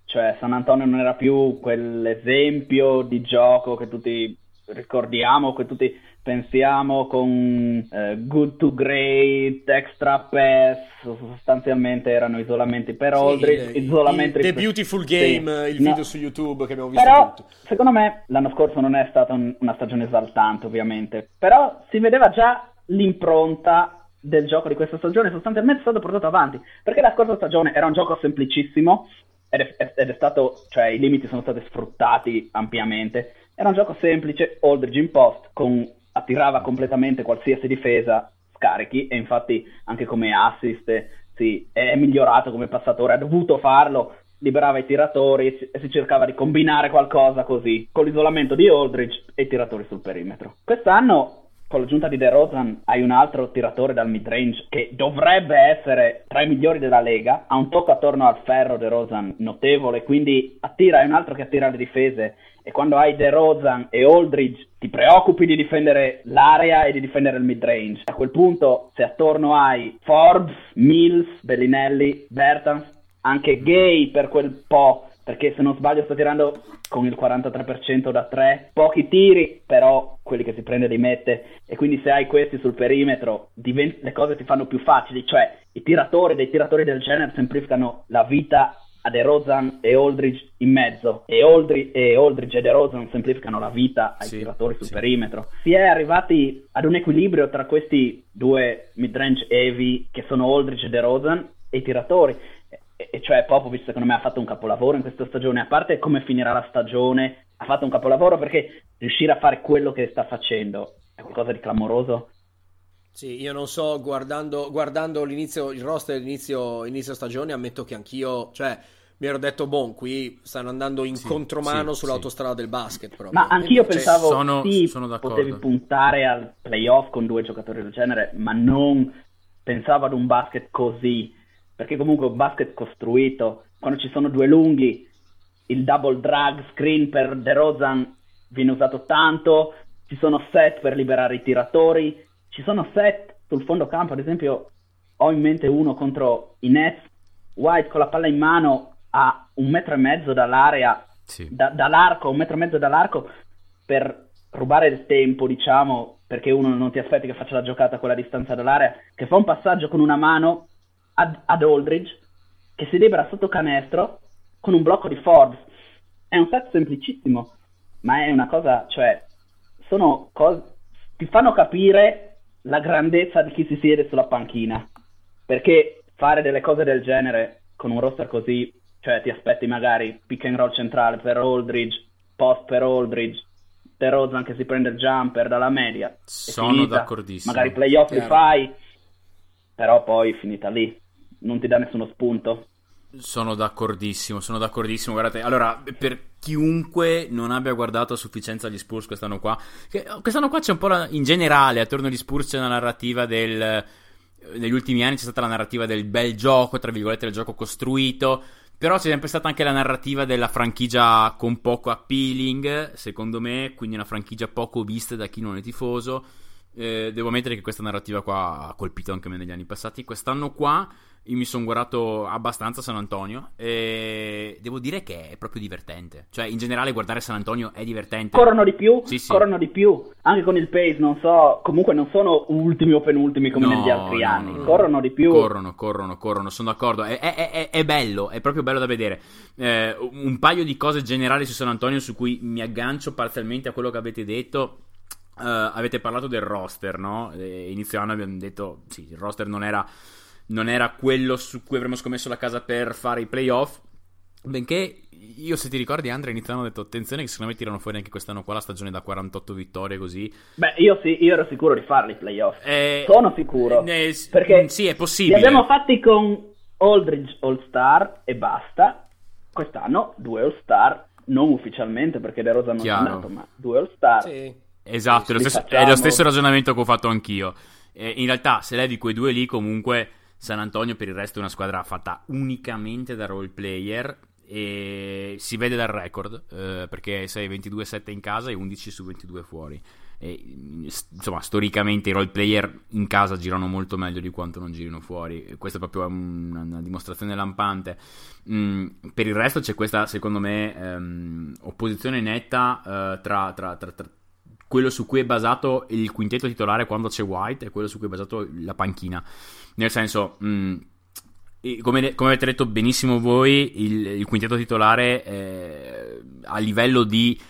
cioè San Antonio non era più quell'esempio di gioco che tutti ricordiamo, che tutti pensiamo con eh, good to great, extra pass, sostanzialmente erano isolamenti per sì, Aldridge, isolamenti... The Beautiful Game, sì. il video no. su YouTube che abbiamo visto però, tutto. secondo me l'anno scorso non è stata un, una stagione esaltante ovviamente, però si vedeva già l'impronta del gioco di questa stagione sostanzialmente è stato portato avanti, perché la scorsa stagione era un gioco semplicissimo ed è, ed è stato, cioè i limiti sono stati sfruttati ampiamente, era un gioco semplice, Aldridge in post, con attirava completamente qualsiasi difesa scarichi e infatti anche come assist sì, è migliorato come passatore, ha dovuto farlo, liberava i tiratori e si cercava di combinare qualcosa così, con l'isolamento di Aldridge e i tiratori sul perimetro. Quest'anno con l'aggiunta di DeRozan hai un altro tiratore dal midrange che dovrebbe essere tra i migliori della Lega, ha un tocco attorno al ferro DeRozan notevole, quindi attira, è un altro che attira le difese e quando hai DeRozan e Aldridge ti preoccupi di difendere l'area e di difendere il midrange. A quel punto, se attorno hai Forbes, Mills, Bellinelli, Bertans, anche Gay per quel po', perché se non sbaglio sta tirando con il 43% da 3, pochi tiri, però quelli che si prende li mette. E quindi se hai questi sul perimetro divent- le cose ti fanno più facili, cioè i tiratori dei tiratori del genere semplificano la vita a DeRozan e Aldridge in mezzo e, Aldridge, e Aldridge e DeRozan semplificano la vita ai sì, tiratori sul sì. perimetro. Si è arrivati ad un equilibrio tra questi due midrange heavy che sono Aldridge e DeRozan e i tiratori. E, e cioè Popovic secondo me ha fatto un capolavoro in questa stagione, a parte come finirà la stagione, ha fatto un capolavoro perché riuscire a fare quello che sta facendo è qualcosa di clamoroso sì, io non so, guardando, guardando l'inizio, il roster inizio, inizio stagione, ammetto che anch'io, cioè, mi ero detto, boh, qui stanno andando in Sì, contromano sì, sull'autostrada del basket. Proprio. Ma anch'io Invece- pensavo sono- sì, sono d'accordo. potevi puntare al playoff con due giocatori del genere, ma non pensavo ad un basket così, perché comunque un basket costruito, quando ci sono due lunghi, il double drag screen per DeRozan viene usato tanto, ci sono set per liberare i tiratori, ci sono set sul fondo campo, ad esempio ho in mente uno contro i Nets, White con la palla in mano a un metro e mezzo dall'area Sì. da- dall'arco, un metro e mezzo dall'arco, per rubare il tempo, diciamo, perché uno non ti aspetti che faccia la giocata a quella distanza dall'area, che fa un passaggio con una mano ad, ad Aldridge, che si libera sotto canestro con un blocco di Forbes. È un set semplicissimo, ma è una cosa, cioè, sono cose, ti fanno capire la grandezza di chi si siede sulla panchina, perché fare delle cose del genere con un roster così, cioè ti aspetti magari pick and roll centrale per Aldridge, post per Aldridge, DeRozan che si prende il jumper dalla media, Sono finita. d'accordissimo. magari playoff li fai, però poi finita lì, non ti dà nessuno spunto. Sono d'accordissimo, sono d'accordissimo. Guardate, allora, per chiunque non abbia guardato a sufficienza gli Spurs quest'anno qua, che quest'anno qua c'è un po' la- in generale attorno agli Spurs c'è una narrativa del negli ultimi anni c'è stata la narrativa del bel gioco, tra virgolette, del gioco costruito. Però c'è sempre stata anche la narrativa della franchigia con poco appealing, secondo me, quindi una franchigia poco vista da chi non è tifoso. Eh, devo ammettere che questa narrativa qua ha colpito anche me negli anni passati. Quest'anno qua io mi sono guardato abbastanza San Antonio e devo dire che è proprio divertente. Cioè, in generale, guardare San Antonio è divertente. Corrono di più, Sì, sì. corrono di più, anche con il pace, non so, comunque non sono ultimi o penultimi come No, negli altri no, anni, no, no. corrono di più. Corrono, corrono, corrono, sono d'accordo. È, è- è- è bello, è proprio bello da vedere. Eh, un paio di cose generali su San Antonio su cui mi aggancio parzialmente a quello che avete detto. Eh, avete parlato del roster, no? Eh, inizio anno abbiamo detto, sì, il roster non era, non era quello su cui avremmo scommesso la casa per fare i playoff. Benché io, se ti ricordi, Andrea, inizio anno ho detto attenzione che secondo me tirano fuori anche quest'anno qua la stagione da 48 vittorie così. Beh, io sì, io ero sicuro di farli i playoff. Eh, Sono sicuro. eh, perché mm, sì, è Li possibile. abbiamo fatti con Aldridge All-Star e basta. Quest'anno due All-Star, non ufficialmente perché De Rosa non è Chiaro. andato, ma due All-Star. Sì. Esatto, è lo, Li stesso, è lo stesso ragionamento che ho fatto anch'io. Eh, in realtà, se levi quei due lì, comunque San Antonio per il resto è una squadra fatta unicamente da role player. E si vede dal record eh, perché sei 22-7 in casa e 11 su 22 fuori. E, insomma, storicamente i role player in casa girano molto meglio di quanto non girino fuori. Questa è proprio un- una, dimostrazione lampante. Mm, per il resto c'è questa, secondo me, ehm, opposizione netta eh, tra, tra- tra- tra quello su cui è basato il quintetto titolare quando c'è White e quello su cui è basato la panchina. Nel senso, mh, e come, come avete detto benissimo voi, il, il quintetto titolare eh, a livello di,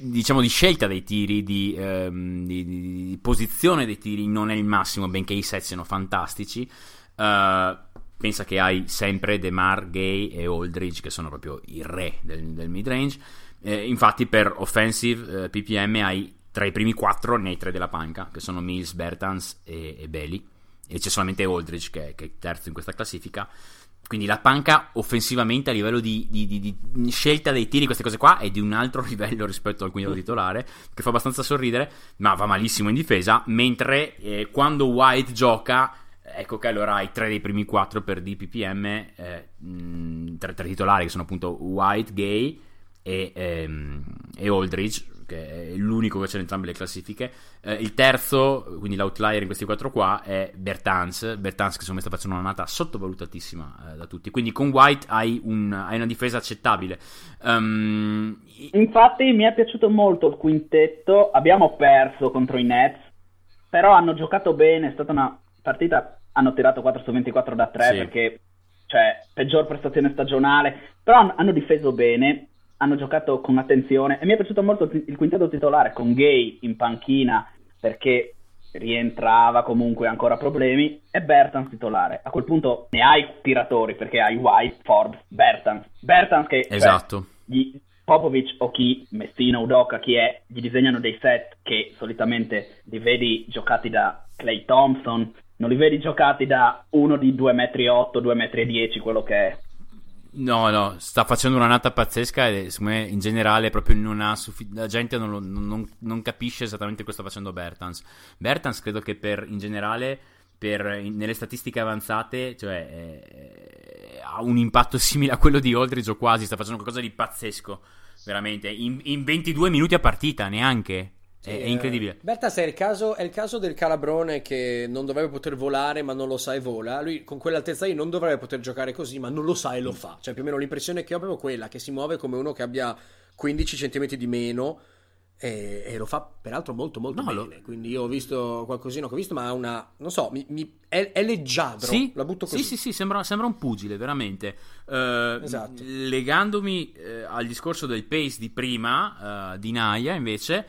diciamo, di scelta dei tiri, di, ehm, di- di- di posizione dei tiri, non è il massimo, benché i set siano fantastici. Eh, pensa che hai sempre DeMar, Gay e Aldridge, che sono proprio i re del, del mid-range. Eh, infatti, per offensive eh, PPM hai tra i primi quattro nei tre della panca, che sono Mills, Bertans e, e Bailey. E c'è solamente Aldridge che, che è terzo in questa classifica. Quindi la panca offensivamente a livello di, di- di- di scelta dei tiri, queste cose qua, è di un altro [laughs] livello rispetto al quintetto titolare, che fa abbastanza sorridere, ma va malissimo in difesa. Mentre eh, quando White gioca, ecco che allora hai tre dei primi quattro per DPPM, eh, mh, tre, tre titolari che sono appunto White, Gay e, ehm, e Aldridge, che è l'unico che c'è in entrambe le classifiche. Eh, il terzo, quindi l'outlier in questi quattro qua, è Bertans. Bertans che secondo me sta facendo un'annata sottovalutatissima eh, da tutti. Quindi con White hai, un- hai una difesa accettabile. Um, Infatti mi è piaciuto molto il quintetto, abbiamo perso contro i Nets, però hanno giocato bene, è stata una partita, hanno tirato 4 su 24 da 3 Sì. perché, cioè, peggior prestazione stagionale, però han- hanno difeso bene, hanno giocato con attenzione e mi è piaciuto molto il quintetto titolare con Gay in panchina perché rientrava comunque ancora problemi e Bertans titolare. A quel punto ne hai tiratori perché hai White, Forbes, Bertans. Bertans che cioè, esatto. gli Popovic o chi, Messina, Udoka, chi è, gli disegnano dei set che solitamente li vedi giocati da Clay Thompson, non li vedi giocati da uno di 2,8 m, 2,10 m, quello che è. No, no, sta facendo una nata pazzesca e secondo me in generale proprio non ha suffi- la gente non, non, non, capisce esattamente cosa sta facendo Bertans. Bertans credo che per, in generale per, nelle statistiche avanzate cioè, eh, ha un impatto [laughs] simile a quello di Aldridge o quasi, sta facendo qualcosa di pazzesco, veramente, in, in 22 minuti a partita neanche. Sì, è, è, incredibile. Eh, Bertas è il, caso, è il caso del calabrone che non dovrebbe poter volare, ma non lo sa e vola. Lui con quell'altezza lì non dovrebbe poter giocare così, ma non lo sa e lo fa. Cioè, più o meno l'impressione che ho è proprio quella: che si muove come uno che abbia 15 cm di meno. E, e, lo fa peraltro molto molto no, bene. Lo... Quindi io ho visto qualcosina che ho visto, ma ha una. Non so, mi, mi, è, è, leggiadro. Sì, la butto così. Sì, sì, sì, sembra, sembra un pugile, veramente. Uh, esatto. Legandomi uh, al discorso del pace di prima, uh, di Naya, invece eh,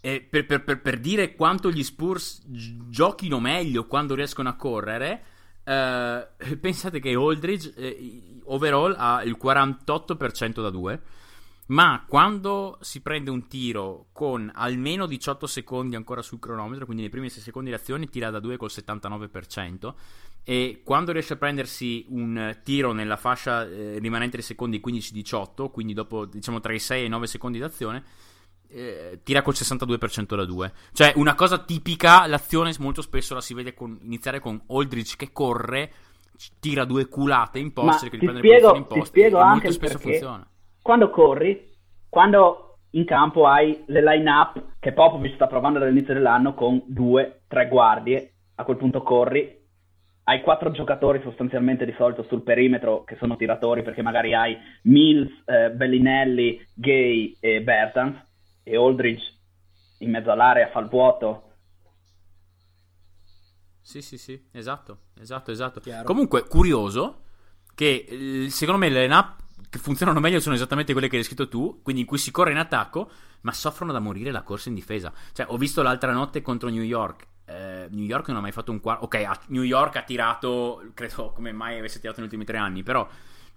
per, per, per, per, dire quanto gli Spurs giochino meglio quando riescono a correre, eh, [laughs] pensate che Aldridge eh, overall ha il 48% da 2. Ma quando si prende un tiro con almeno 18 secondi ancora sul cronometro, quindi nei primi 6 secondi di azione, tira da 2 col 79%. E quando riesce a prendersi un tiro nella fascia eh, rimanente dei secondi 15-18, quindi dopo diciamo tra i 6 e i 9 secondi d'azione, eh, tira col 62% da 2. Cioè, una cosa tipica, l'azione molto spesso la si vede con, iniziare con Aldridge che corre, tira due culate in post, cerca di prendere spiego, in post, ti spiego anche molto spesso funziona. Quando corri, quando in campo hai le line-up che Popovic sta provando dall'inizio dell'anno con due, tre guardie, a quel punto corri, hai quattro giocatori sostanzialmente di solito sul perimetro che sono tiratori perché magari hai Mills, eh, Bellinelli, Gay e Bertans e Aldridge in mezzo all'area fa il vuoto. Sì, sì, sì, esatto, esatto, esatto. Chiaro. Comunque, curioso che secondo me le line-up che funzionano meglio sono esattamente quelle che hai descritto tu, quindi in cui si corre in attacco, ma soffrono da morire la corsa in difesa. Cioè, ho visto l'altra notte contro New York. Eh, New York non ha mai fatto un quarto. Ok, New York ha tirato, credo come mai avesse tirato negli ultimi tre anni, però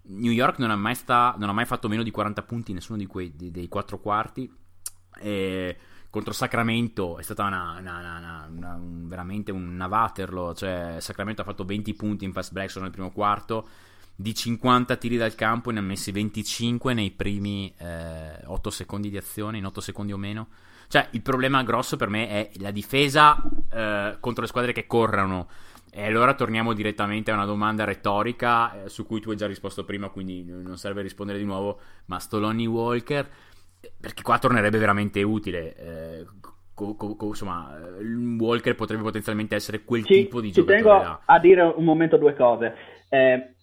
New York non ha mai, sta, non ha mai fatto meno di 40 punti in nessuno di quei, dei quattro quarti e contro Sacramento è stata una, una, una, un, veramente una Waterloo, cioè Sacramento ha fatto 20 punti in fast break solo nel primo quarto, di 50 tiri dal campo ne ha messi 25 nei primi eh, 8 secondi di azione, in 8 secondi o meno. Cioè il problema grosso per me è la difesa eh, contro le squadre che corrono. E allora torniamo direttamente a una domanda retorica eh, su cui tu hai già risposto prima, quindi non serve rispondere di nuovo. Ma Stoloni Walker perché qua tornerebbe veramente utile. Eh, co, co, co, insomma, Walker potrebbe potenzialmente essere quel ci, tipo di giocatore. Ci tengo là. a dire un momento due cose. Eh,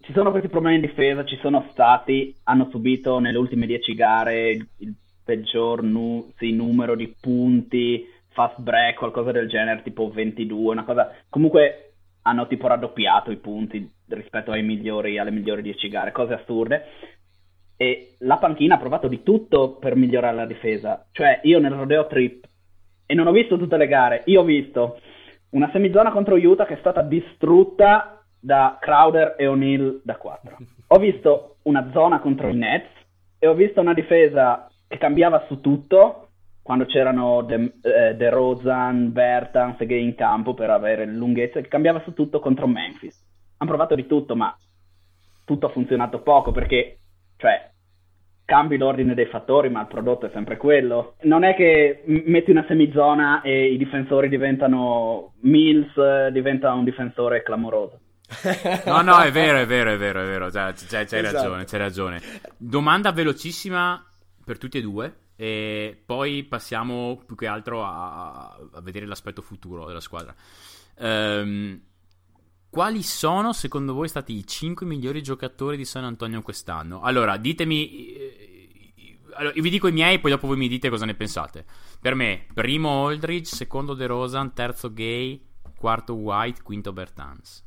ci sono questi problemi in difesa, ci sono stati, hanno subito nelle ultime dieci gare il, il peggior nu- sì, numero di punti, fast break, qualcosa del genere, tipo 22, una cosa... Comunque hanno tipo raddoppiato i punti rispetto ai migliori, alle migliori 10 gare, cose assurde e la panchina ha provato di tutto per migliorare la difesa. Cioè, io nel rodeo trip, e non ho visto tutte le gare, io ho visto una semizona contro Utah che è stata distrutta da Crowder e O'Neill da 4. Ho visto una zona contro i Nets e ho visto una difesa che cambiava su tutto quando c'erano De, eh, De Rozan, Bertans e in campo per avere lunghezza, che cambiava su tutto contro Memphis. Hanno provato di tutto, ma tutto ha funzionato poco perché cioè, cambi l'ordine dei fattori, ma il prodotto è sempre quello. Non è che metti una semizona e i difensori diventano Mills, diventa un difensore clamoroso. no, no, è vero, è vero, è vero, è vero. Cioè, c'hai, c'hai esatto. ragione, c'hai ragione. Domanda velocissima per tutti e due. E poi passiamo più che altro a, a vedere l'aspetto futuro della squadra. Um, quali sono secondo voi stati i 5 migliori giocatori di San Antonio quest'anno? Allora, ditemi. Eh, allora, io vi dico i miei, poi dopo voi mi dite cosa ne pensate. Per me, primo Aldridge, secondo De Rosan, terzo Gay, quarto White, quinto Bertans.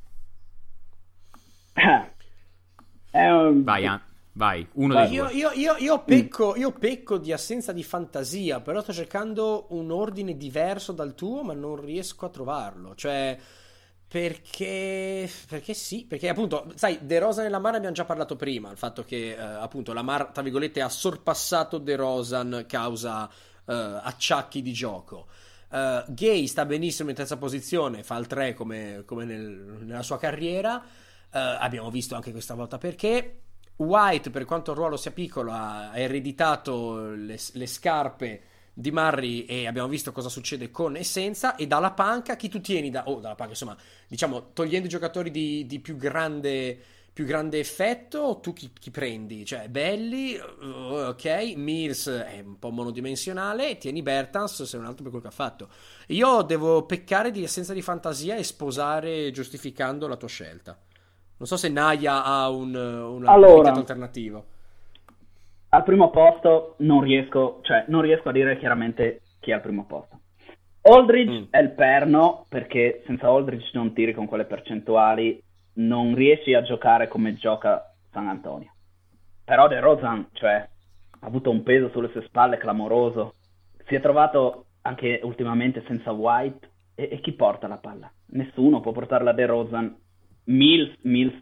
un... Vai, An- vai, uno dei io. Io, io, io, pecco, io pecco di assenza di fantasia, però sto cercando un ordine diverso dal tuo, ma non riesco a trovarlo. Cioè. Perché, perché sì, perché appunto, sai, De Rosa e Lamar abbiamo già parlato prima, il fatto che eh, appunto Lamar, tra virgolette, ha sorpassato De Rosan causa eh, acciacchi di gioco. Uh, Gay sta benissimo in terza posizione, fa il 3 come, come nel, nella sua carriera. abbiamo visto anche questa volta perché. White, per quanto il ruolo sia piccolo, ha ereditato le, le scarpe di Murray e abbiamo visto cosa succede con e senza e dalla panca chi tu tieni da, oh, dalla panca insomma diciamo togliendo i giocatori di, di più grande più grande effetto tu chi, chi prendi? Cioè, Belli, uh, ok, Mills è un po' monodimensionale, tieni Bertans se non altro per quello che ha fatto. Io devo peccare di assenza di fantasia e sposare giustificando la tua scelta. Non so se Naya ha un, un allora, alternativo. Al primo posto non riesco, cioè, non riesco a dire chiaramente chi è al primo posto. Aldridge mm. è il perno perché senza Aldridge non tiri con quelle percentuali non riesci a giocare come gioca San Antonio. Però De Rozan, cioè, ha avuto un peso sulle sue spalle clamoroso. Si è trovato anche ultimamente senza White. E, e chi porta la palla? Nessuno può portarla a De Rozan. Mills, Mills.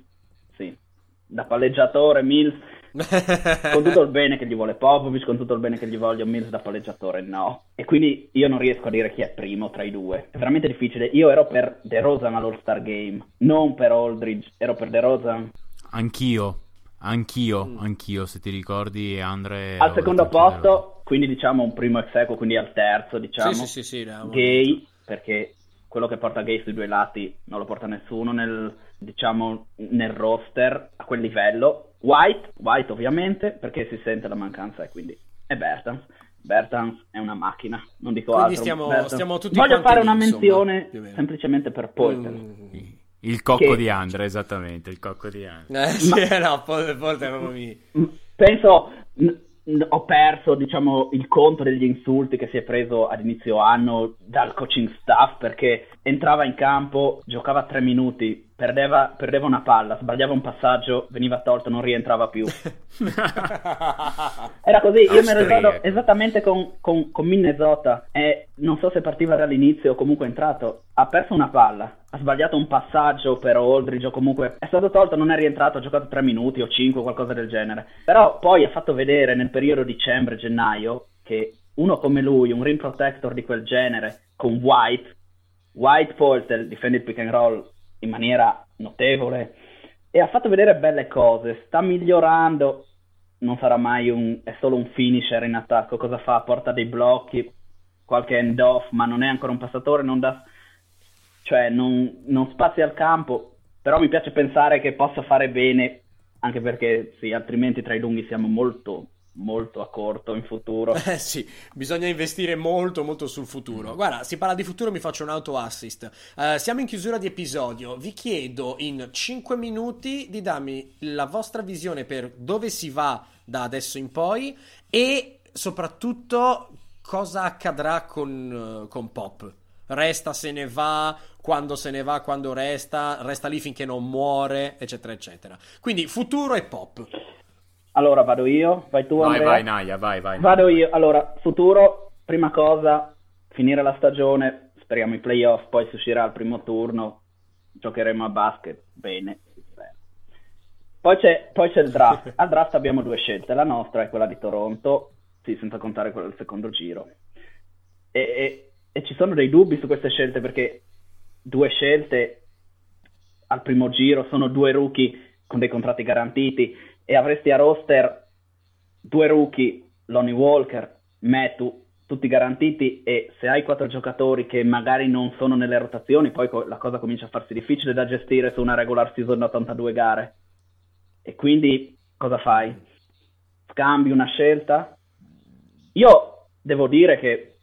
Da palleggiatore, Mills, [laughs] con tutto il bene che gli vuole Popovic, con tutto il bene che gli voglio Mills da palleggiatore, no. E quindi io non riesco a dire chi è primo tra i due. È veramente difficile. Io ero per De Rosan all'All-Star Game, non per Aldridge, ero per De Rosan. Anch'io, anch'io, mm. anch'io, se ti ricordi Andre... Al secondo posto, quindi diciamo un primo ex equo, quindi al terzo, diciamo. Sì, sì, sì, sì Gay, perché quello che porta Gay sui due lati non lo porta nessuno nel, diciamo, nel roster a quel livello White, White ovviamente, perché si sente la mancanza e quindi è Bertans. Bertans è una macchina, non dico quindi altro. Stiamo, stiamo tutti Voglio fare una menzione insomma, semplicemente per Polter. Mm. Il cocco che... di Andre, esattamente, il cocco di Andre. Eh, sì, Ma... no, Polter non mi... Penso, ho perso diciamo il conto degli insulti che si è preso ad inizio anno dal coaching staff perché entrava in campo, giocava tre minuti, perdeva, perdeva una palla, sbagliava un passaggio, veniva tolto, non rientrava più. [laughs] Era così, io mi ero ricordo esattamente con, con, con Minnesota e non so se partiva dall'inizio o comunque è entrato, ha perso una palla, ha sbagliato un passaggio per Aldridge o comunque è stato tolto, non è rientrato, ha giocato tre minuti o cinque, qualcosa del genere. Però poi ha fatto vedere nel periodo dicembre-gennaio che uno come lui, un rim protector di quel genere, con White, White Poltel difende il pick and roll in maniera notevole e ha fatto vedere belle cose, sta migliorando, non sarà mai un, è solo un finisher in attacco, cosa fa? Porta dei blocchi, qualche end off, ma non è ancora un passatore, non dà, cioè non, non spazia al campo, però mi piace pensare che possa fare bene, anche perché sì, altrimenti tra i lunghi siamo molto molto a corto in futuro. [laughs] Eh sì, bisogna investire molto molto sul futuro. Guarda, si parla di futuro, mi faccio un auto assist. Uh, siamo in chiusura di episodio. Vi chiedo in 5 minuti di darmi la vostra visione per dove si va da adesso in poi e soprattutto cosa accadrà con, uh, con Pop. Resta, se ne va, quando se ne va, quando resta, resta lì finché non muore, eccetera, eccetera. Quindi futuro e Pop. Allora vado io, vai tu vai, Andrea. Vai, Naya, vai, vai. Vado io. Allora, futuro, prima cosa, finire la stagione, speriamo i playoff, poi si uscirà al primo turno, giocheremo a basket, bene. Poi c'è, poi c'è il draft. [laughs] Al draft abbiamo due scelte, la nostra è quella di Toronto, sì, senza contare quella del secondo giro. E, e, e ci sono dei dubbi su queste scelte perché due scelte al primo giro sono due rookie con dei contratti garantiti e avresti a roster due rookie, Lonnie Walker, Metu, tutti garantiti e se hai quattro giocatori che magari non sono nelle rotazioni, poi la cosa comincia a farsi difficile da gestire su una regular season da 82 gare. E quindi cosa fai? Scambi una scelta? Io devo dire che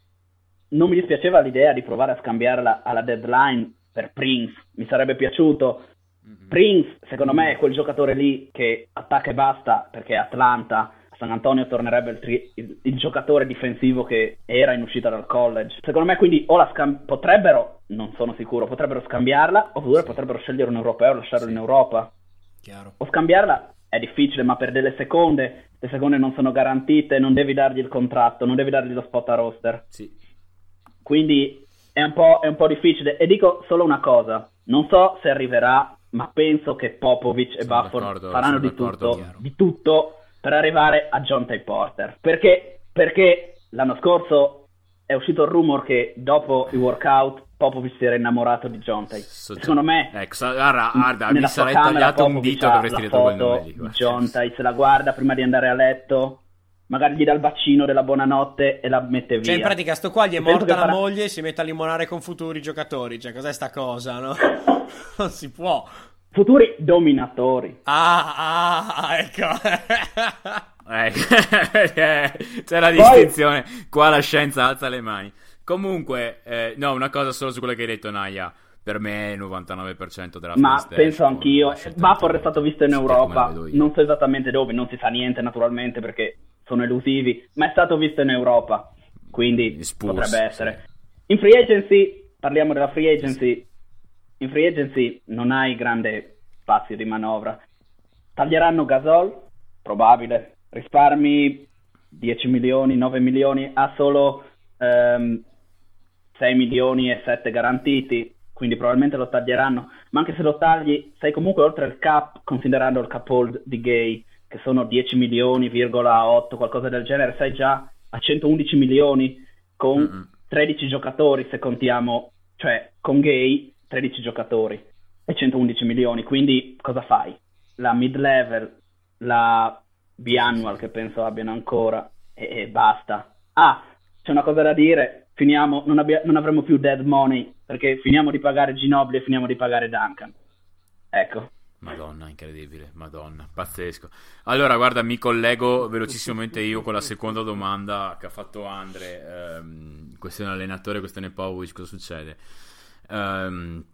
non mi dispiaceva l'idea di provare a scambiarla alla deadline per Prince, mi sarebbe piaciuto, Mm-hmm. Prince, secondo me, è quel giocatore lì che attacca e basta perché Atlanta. San Antonio tornerebbe il, tri- il, il, giocatore difensivo che era in uscita dal college. Secondo me, quindi, o la scam- potrebbero, non sono sicuro, potrebbero scambiarla oppure sì. potrebbero scegliere un europeo e lasciarlo sì. in Europa. Chiaro. O scambiarla è difficile, ma per delle seconde, le seconde non sono garantite, non devi dargli il contratto, non devi dargli lo spot a roster. Sì. Quindi è un, è un po' difficile. E dico solo una cosa: non so se arriverà ma penso che Popovic e Bufford faranno di tutto, di tutto, per arrivare a John Tay Porter. Perché? Perché l'anno scorso è uscito il rumor che dopo i workout Popovic si era innamorato di Jontai. So, Secondo me, ecco, guarda, guarda mi sarei tagliato un dito quel nome lì. Jontai se la guarda prima di andare a letto, magari gli dà il bacino della buonanotte e la mette via. Cioè, in pratica, sto qua gli è morta la farà... moglie e si mette a limonare con futuri giocatori. Cioè, cos'è sta cosa, no? [laughs] non si può. Futuri dominatori. Ah, ah, ecco. [laughs] Eh, c'è la distinzione. Qua la scienza alza le mani. Comunque, eh, no, una cosa solo su quello che hai detto, Naya. Per me il 99% della Ma penso anch'io. Buffer è stato visto in Europa. Non so esattamente dove, non si sa niente naturalmente perché sono elusivi, ma è stato visto in Europa. Quindi Spurs, potrebbe essere. In free agency, parliamo della free agency. In free agency non hai grande spazio di manovra. Taglieranno Gasol? Probabile. Risparmi 10 milioni, 9 milioni, ha solo um, 6 milioni e 7 garantiti, quindi probabilmente lo taglieranno, ma anche se lo tagli sei comunque oltre il cap, considerando il cap hold di Gay, che sono 10 milioni,8, qualcosa del genere, sei già a 111 milioni con mm-hmm. 13 giocatori se contiamo, cioè con Gay 13 giocatori e 111 milioni, quindi cosa fai? La mid-level, la biannual che penso abbiano ancora e, e basta. Ah, c'è una cosa da dire, finiamo, non, abbia, non, avremo più dead money perché finiamo di pagare Ginobili e finiamo di pagare Duncan. Ecco. Madonna, incredibile, madonna, pazzesco. Allora, guarda, mi collego velocissimamente io con la seconda domanda che ha fatto Andre. Ehm, questione allenatore, questione Popovic, cosa succede? Ehm,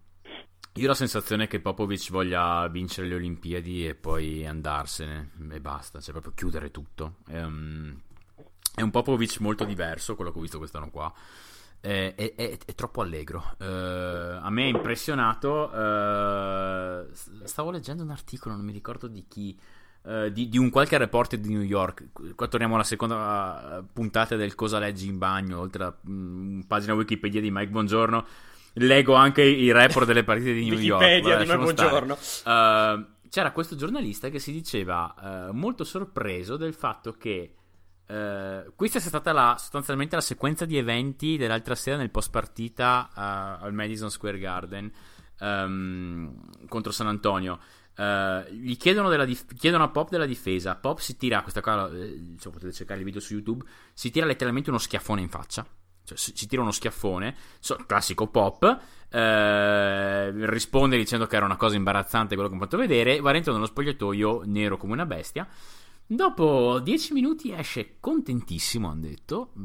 io ho la sensazione che Popovic voglia vincere le Olimpiadi e poi andarsene e basta, cioè proprio chiudere tutto. Ehm, è un Popovic molto diverso, quello che ho visto quest'anno qua. È, è, è, è troppo allegro. Uh, a me è impressionato. Uh, stavo leggendo un articolo, non mi ricordo di chi. Uh, di, di, un qualche reporter di New York. Qua torniamo alla seconda puntata del Cosa leggi in bagno. Oltre a um, pagina Wikipedia di Mike Buongiorno, leggo anche i report delle partite di [laughs] New York. Wikipedia di Mike Buongiorno. c'era questo giornalista che si diceva molto sorpreso del fatto che Uh, questa è stata la, sostanzialmente la sequenza di eventi dell'altra sera nel post partita uh, al Madison Square Garden um, contro San Antonio. Uh, gli chiedono, dif- chiedono, a Pop della difesa. Pop si tira, questa qua, eh, cioè, potete cercare il video su YouTube. Si tira letteralmente uno schiaffone in faccia. Cioè, si tira uno schiaffone, so, classico Pop. risponde dicendo che era una cosa imbarazzante quello che ho fatto vedere. Va dentro nello spogliatoio nero come una bestia. Dopo dieci minuti esce contentissimo, hanno detto, eh,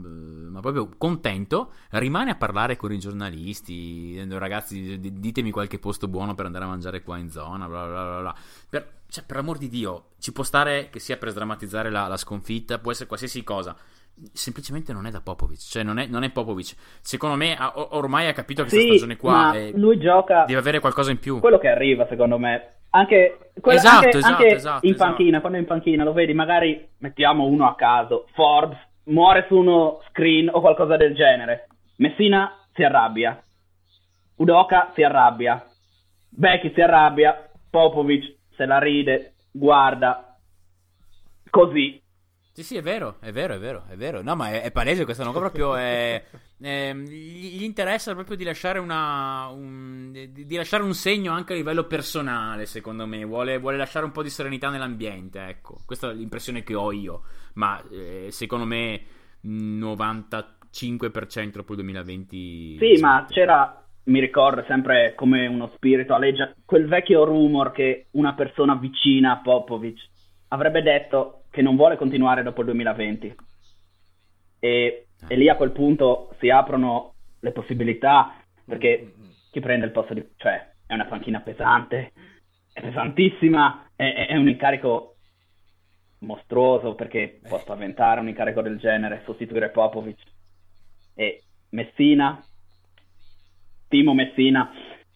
ma proprio contento, rimane a parlare con i giornalisti, ragazzi ditemi qualche posto buono per andare a mangiare qua in zona, bla bla bla. bla. Per, cioè, per amor di Dio, ci può stare che sia per sdrammatizzare la, la sconfitta, può essere qualsiasi cosa, semplicemente non è da Popovic, cioè non è, non è Popovic. Secondo me ha, ormai ha capito che sì, questa stagione qua lui gioca deve avere qualcosa in più. Quello che arriva, secondo me, anche, quella, esatto, anche, esatto, anche esatto, in esatto. panchina, quando è in panchina lo vedi, magari mettiamo uno a caso, Forbes muore su uno screen o qualcosa del genere. Messina si arrabbia, Udoka si arrabbia, Becky si arrabbia, Popovic se la ride, guarda, così. Sì, sì, è vero, è vero, è vero, è vero. No, ma è, è palese questo, non proprio [laughs] è, è, gli interessa proprio di lasciare una un, di, di, lasciare un segno anche a livello personale, secondo me. Vuole, vuole, lasciare un po' di serenità nell'ambiente, ecco. Questa è l'impressione che ho io, ma eh, secondo me 95% dopo il 2020 Sì, sì, ma c'era mi ricordo sempre come uno spirito alleggia quel vecchio rumor che una persona vicina a Popovic avrebbe detto che non vuole continuare dopo il 2020. E, e lì a quel punto si aprono le possibilità, perché chi prende il posto di... cioè è una panchina pesante, è pesantissima, è, è un incarico mostruoso perché può spaventare un incarico del genere, sostituire Popovic e Messina, Timo Messina,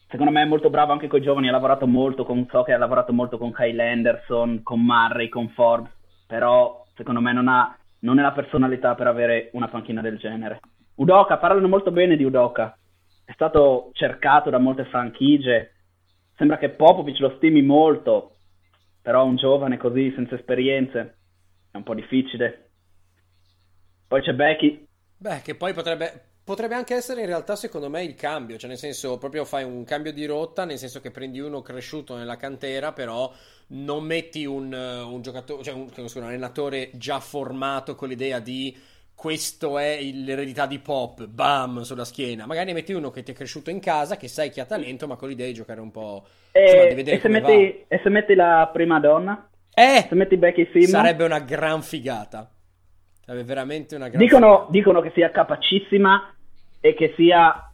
secondo me è molto bravo anche con i giovani, ha lavorato molto con, so ha lavorato molto con Kyle Anderson, con Murray, con Forbes, però secondo me non, ha, non è la personalità per avere una panchina del genere. Udoka, parlano molto bene di Udoka, è stato cercato da molte franchigie, sembra che Popovic lo stimi molto, però un giovane così, senza esperienze, è un po' difficile. Poi c'è Becky. Beh, che poi potrebbe, potrebbe anche essere in realtà secondo me il cambio, cioè nel senso proprio fai un cambio di rotta, nel senso che prendi uno cresciuto nella cantera, però non metti un, un giocatore, cioè un, un allenatore già formato con l'idea di questo è l'eredità di pop, bam, sulla schiena. Magari ne metti uno che ti è cresciuto in casa, che sai che ha talento, ma con l'idea di giocare un po'... Insomma, e, e, se metti, e, se metti, la prima donna? Eh! Se metti Becky Sim? Sarebbe una gran figata. Sarebbe veramente una gran dicono. Dicono che sia capacissima e che sia...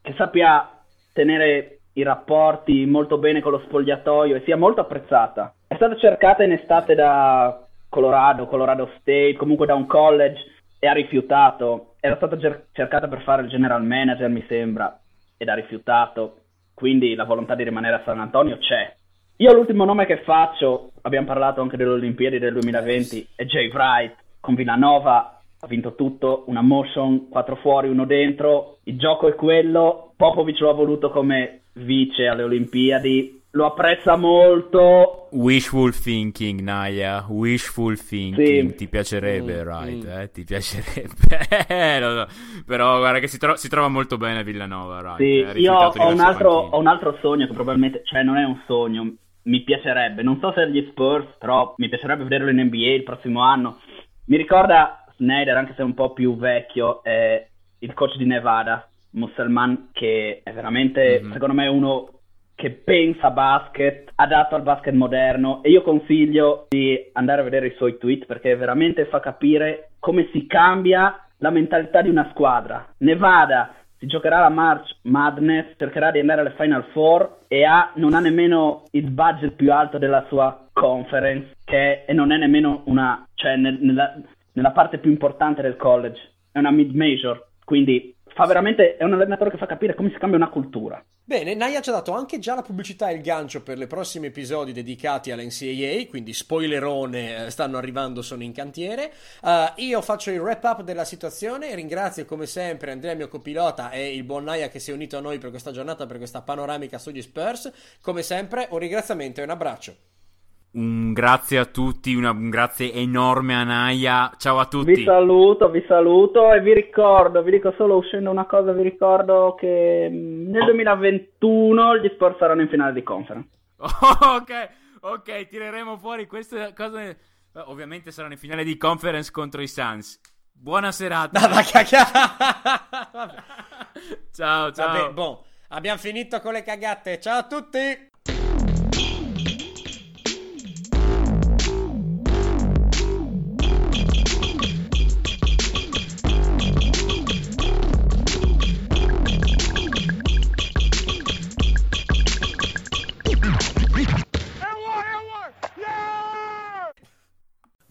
che sappia tenere i rapporti molto bene con lo spogliatoio e sia molto apprezzata. È stata cercata in estate da Colorado, Colorado State, comunque da un college e ha rifiutato. Era stata cer- cercata per fare il general manager, mi sembra, ed ha rifiutato. Quindi la volontà di rimanere a San Antonio c'è. Io l'ultimo nome che faccio, abbiamo parlato anche delle Olimpiadi del 2020, è Jay Wright con Villanova. Ha vinto tutto, una motion, quattro fuori, uno dentro. Il gioco è quello. Popovic lo ha voluto come vice alle Olimpiadi lo apprezza molto. Wishful thinking, Naya. Wishful thinking. Sì. Ti piacerebbe, mm, right? Mm. Eh? Ti piacerebbe. [laughs] Però guarda che si, tro- si, trova molto bene Villanova, right? Sì, io ho un, altro, ho un, altro, sogno che probabilmente, cioè non è un sogno, mi piacerebbe. Non so se gli Spurs, però mi piacerebbe vederlo in NBA il prossimo anno. Mi ricorda Snyder, anche se è un po' più vecchio, è il coach di Nevada, Musselman, che è veramente, mm-hmm. secondo me, uno che pensa basket, adatto al basket moderno e io consiglio di andare a vedere i suoi tweet perché veramente fa capire come si cambia la mentalità di una squadra. Nevada si giocherà la March Madness, cercherà di andare alle Final Four e ha, non ha nemmeno il budget più alto della sua conference che è, non è nemmeno una, cioè nel, nella, nella parte più importante del college, è una mid-major, quindi fa veramente, è un allenatore che fa capire come si cambia una cultura. Bene, Naya ci ha dato anche già la pubblicità e il gancio per i prossimi episodi dedicati all'NCAA, quindi spoilerone, eh, stanno arrivando, sono in cantiere. Uh, io faccio il wrap up della situazione, ringrazio come sempre Andrea mio copilota e il buon Naya che si è unito a noi per questa giornata, per questa panoramica sugli Spurs. Come sempre un ringraziamento e un abbraccio. Un grazie a tutti, una, un grazie enorme a Naya. Ciao a tutti. Vi saluto, vi saluto e vi ricordo, vi dico solo uscendo una cosa, vi ricordo che mm, nel 2021 gli Spurs saranno in finale di conference. Oh, [laughs] ok, ok, tireremo fuori queste cose. Ovviamente saranno in finale di conference contro i Suns. Buona serata. ciao, [laughs] ciao. Vabbè, bon, abbiamo finito con le cagate. Ciao a tutti.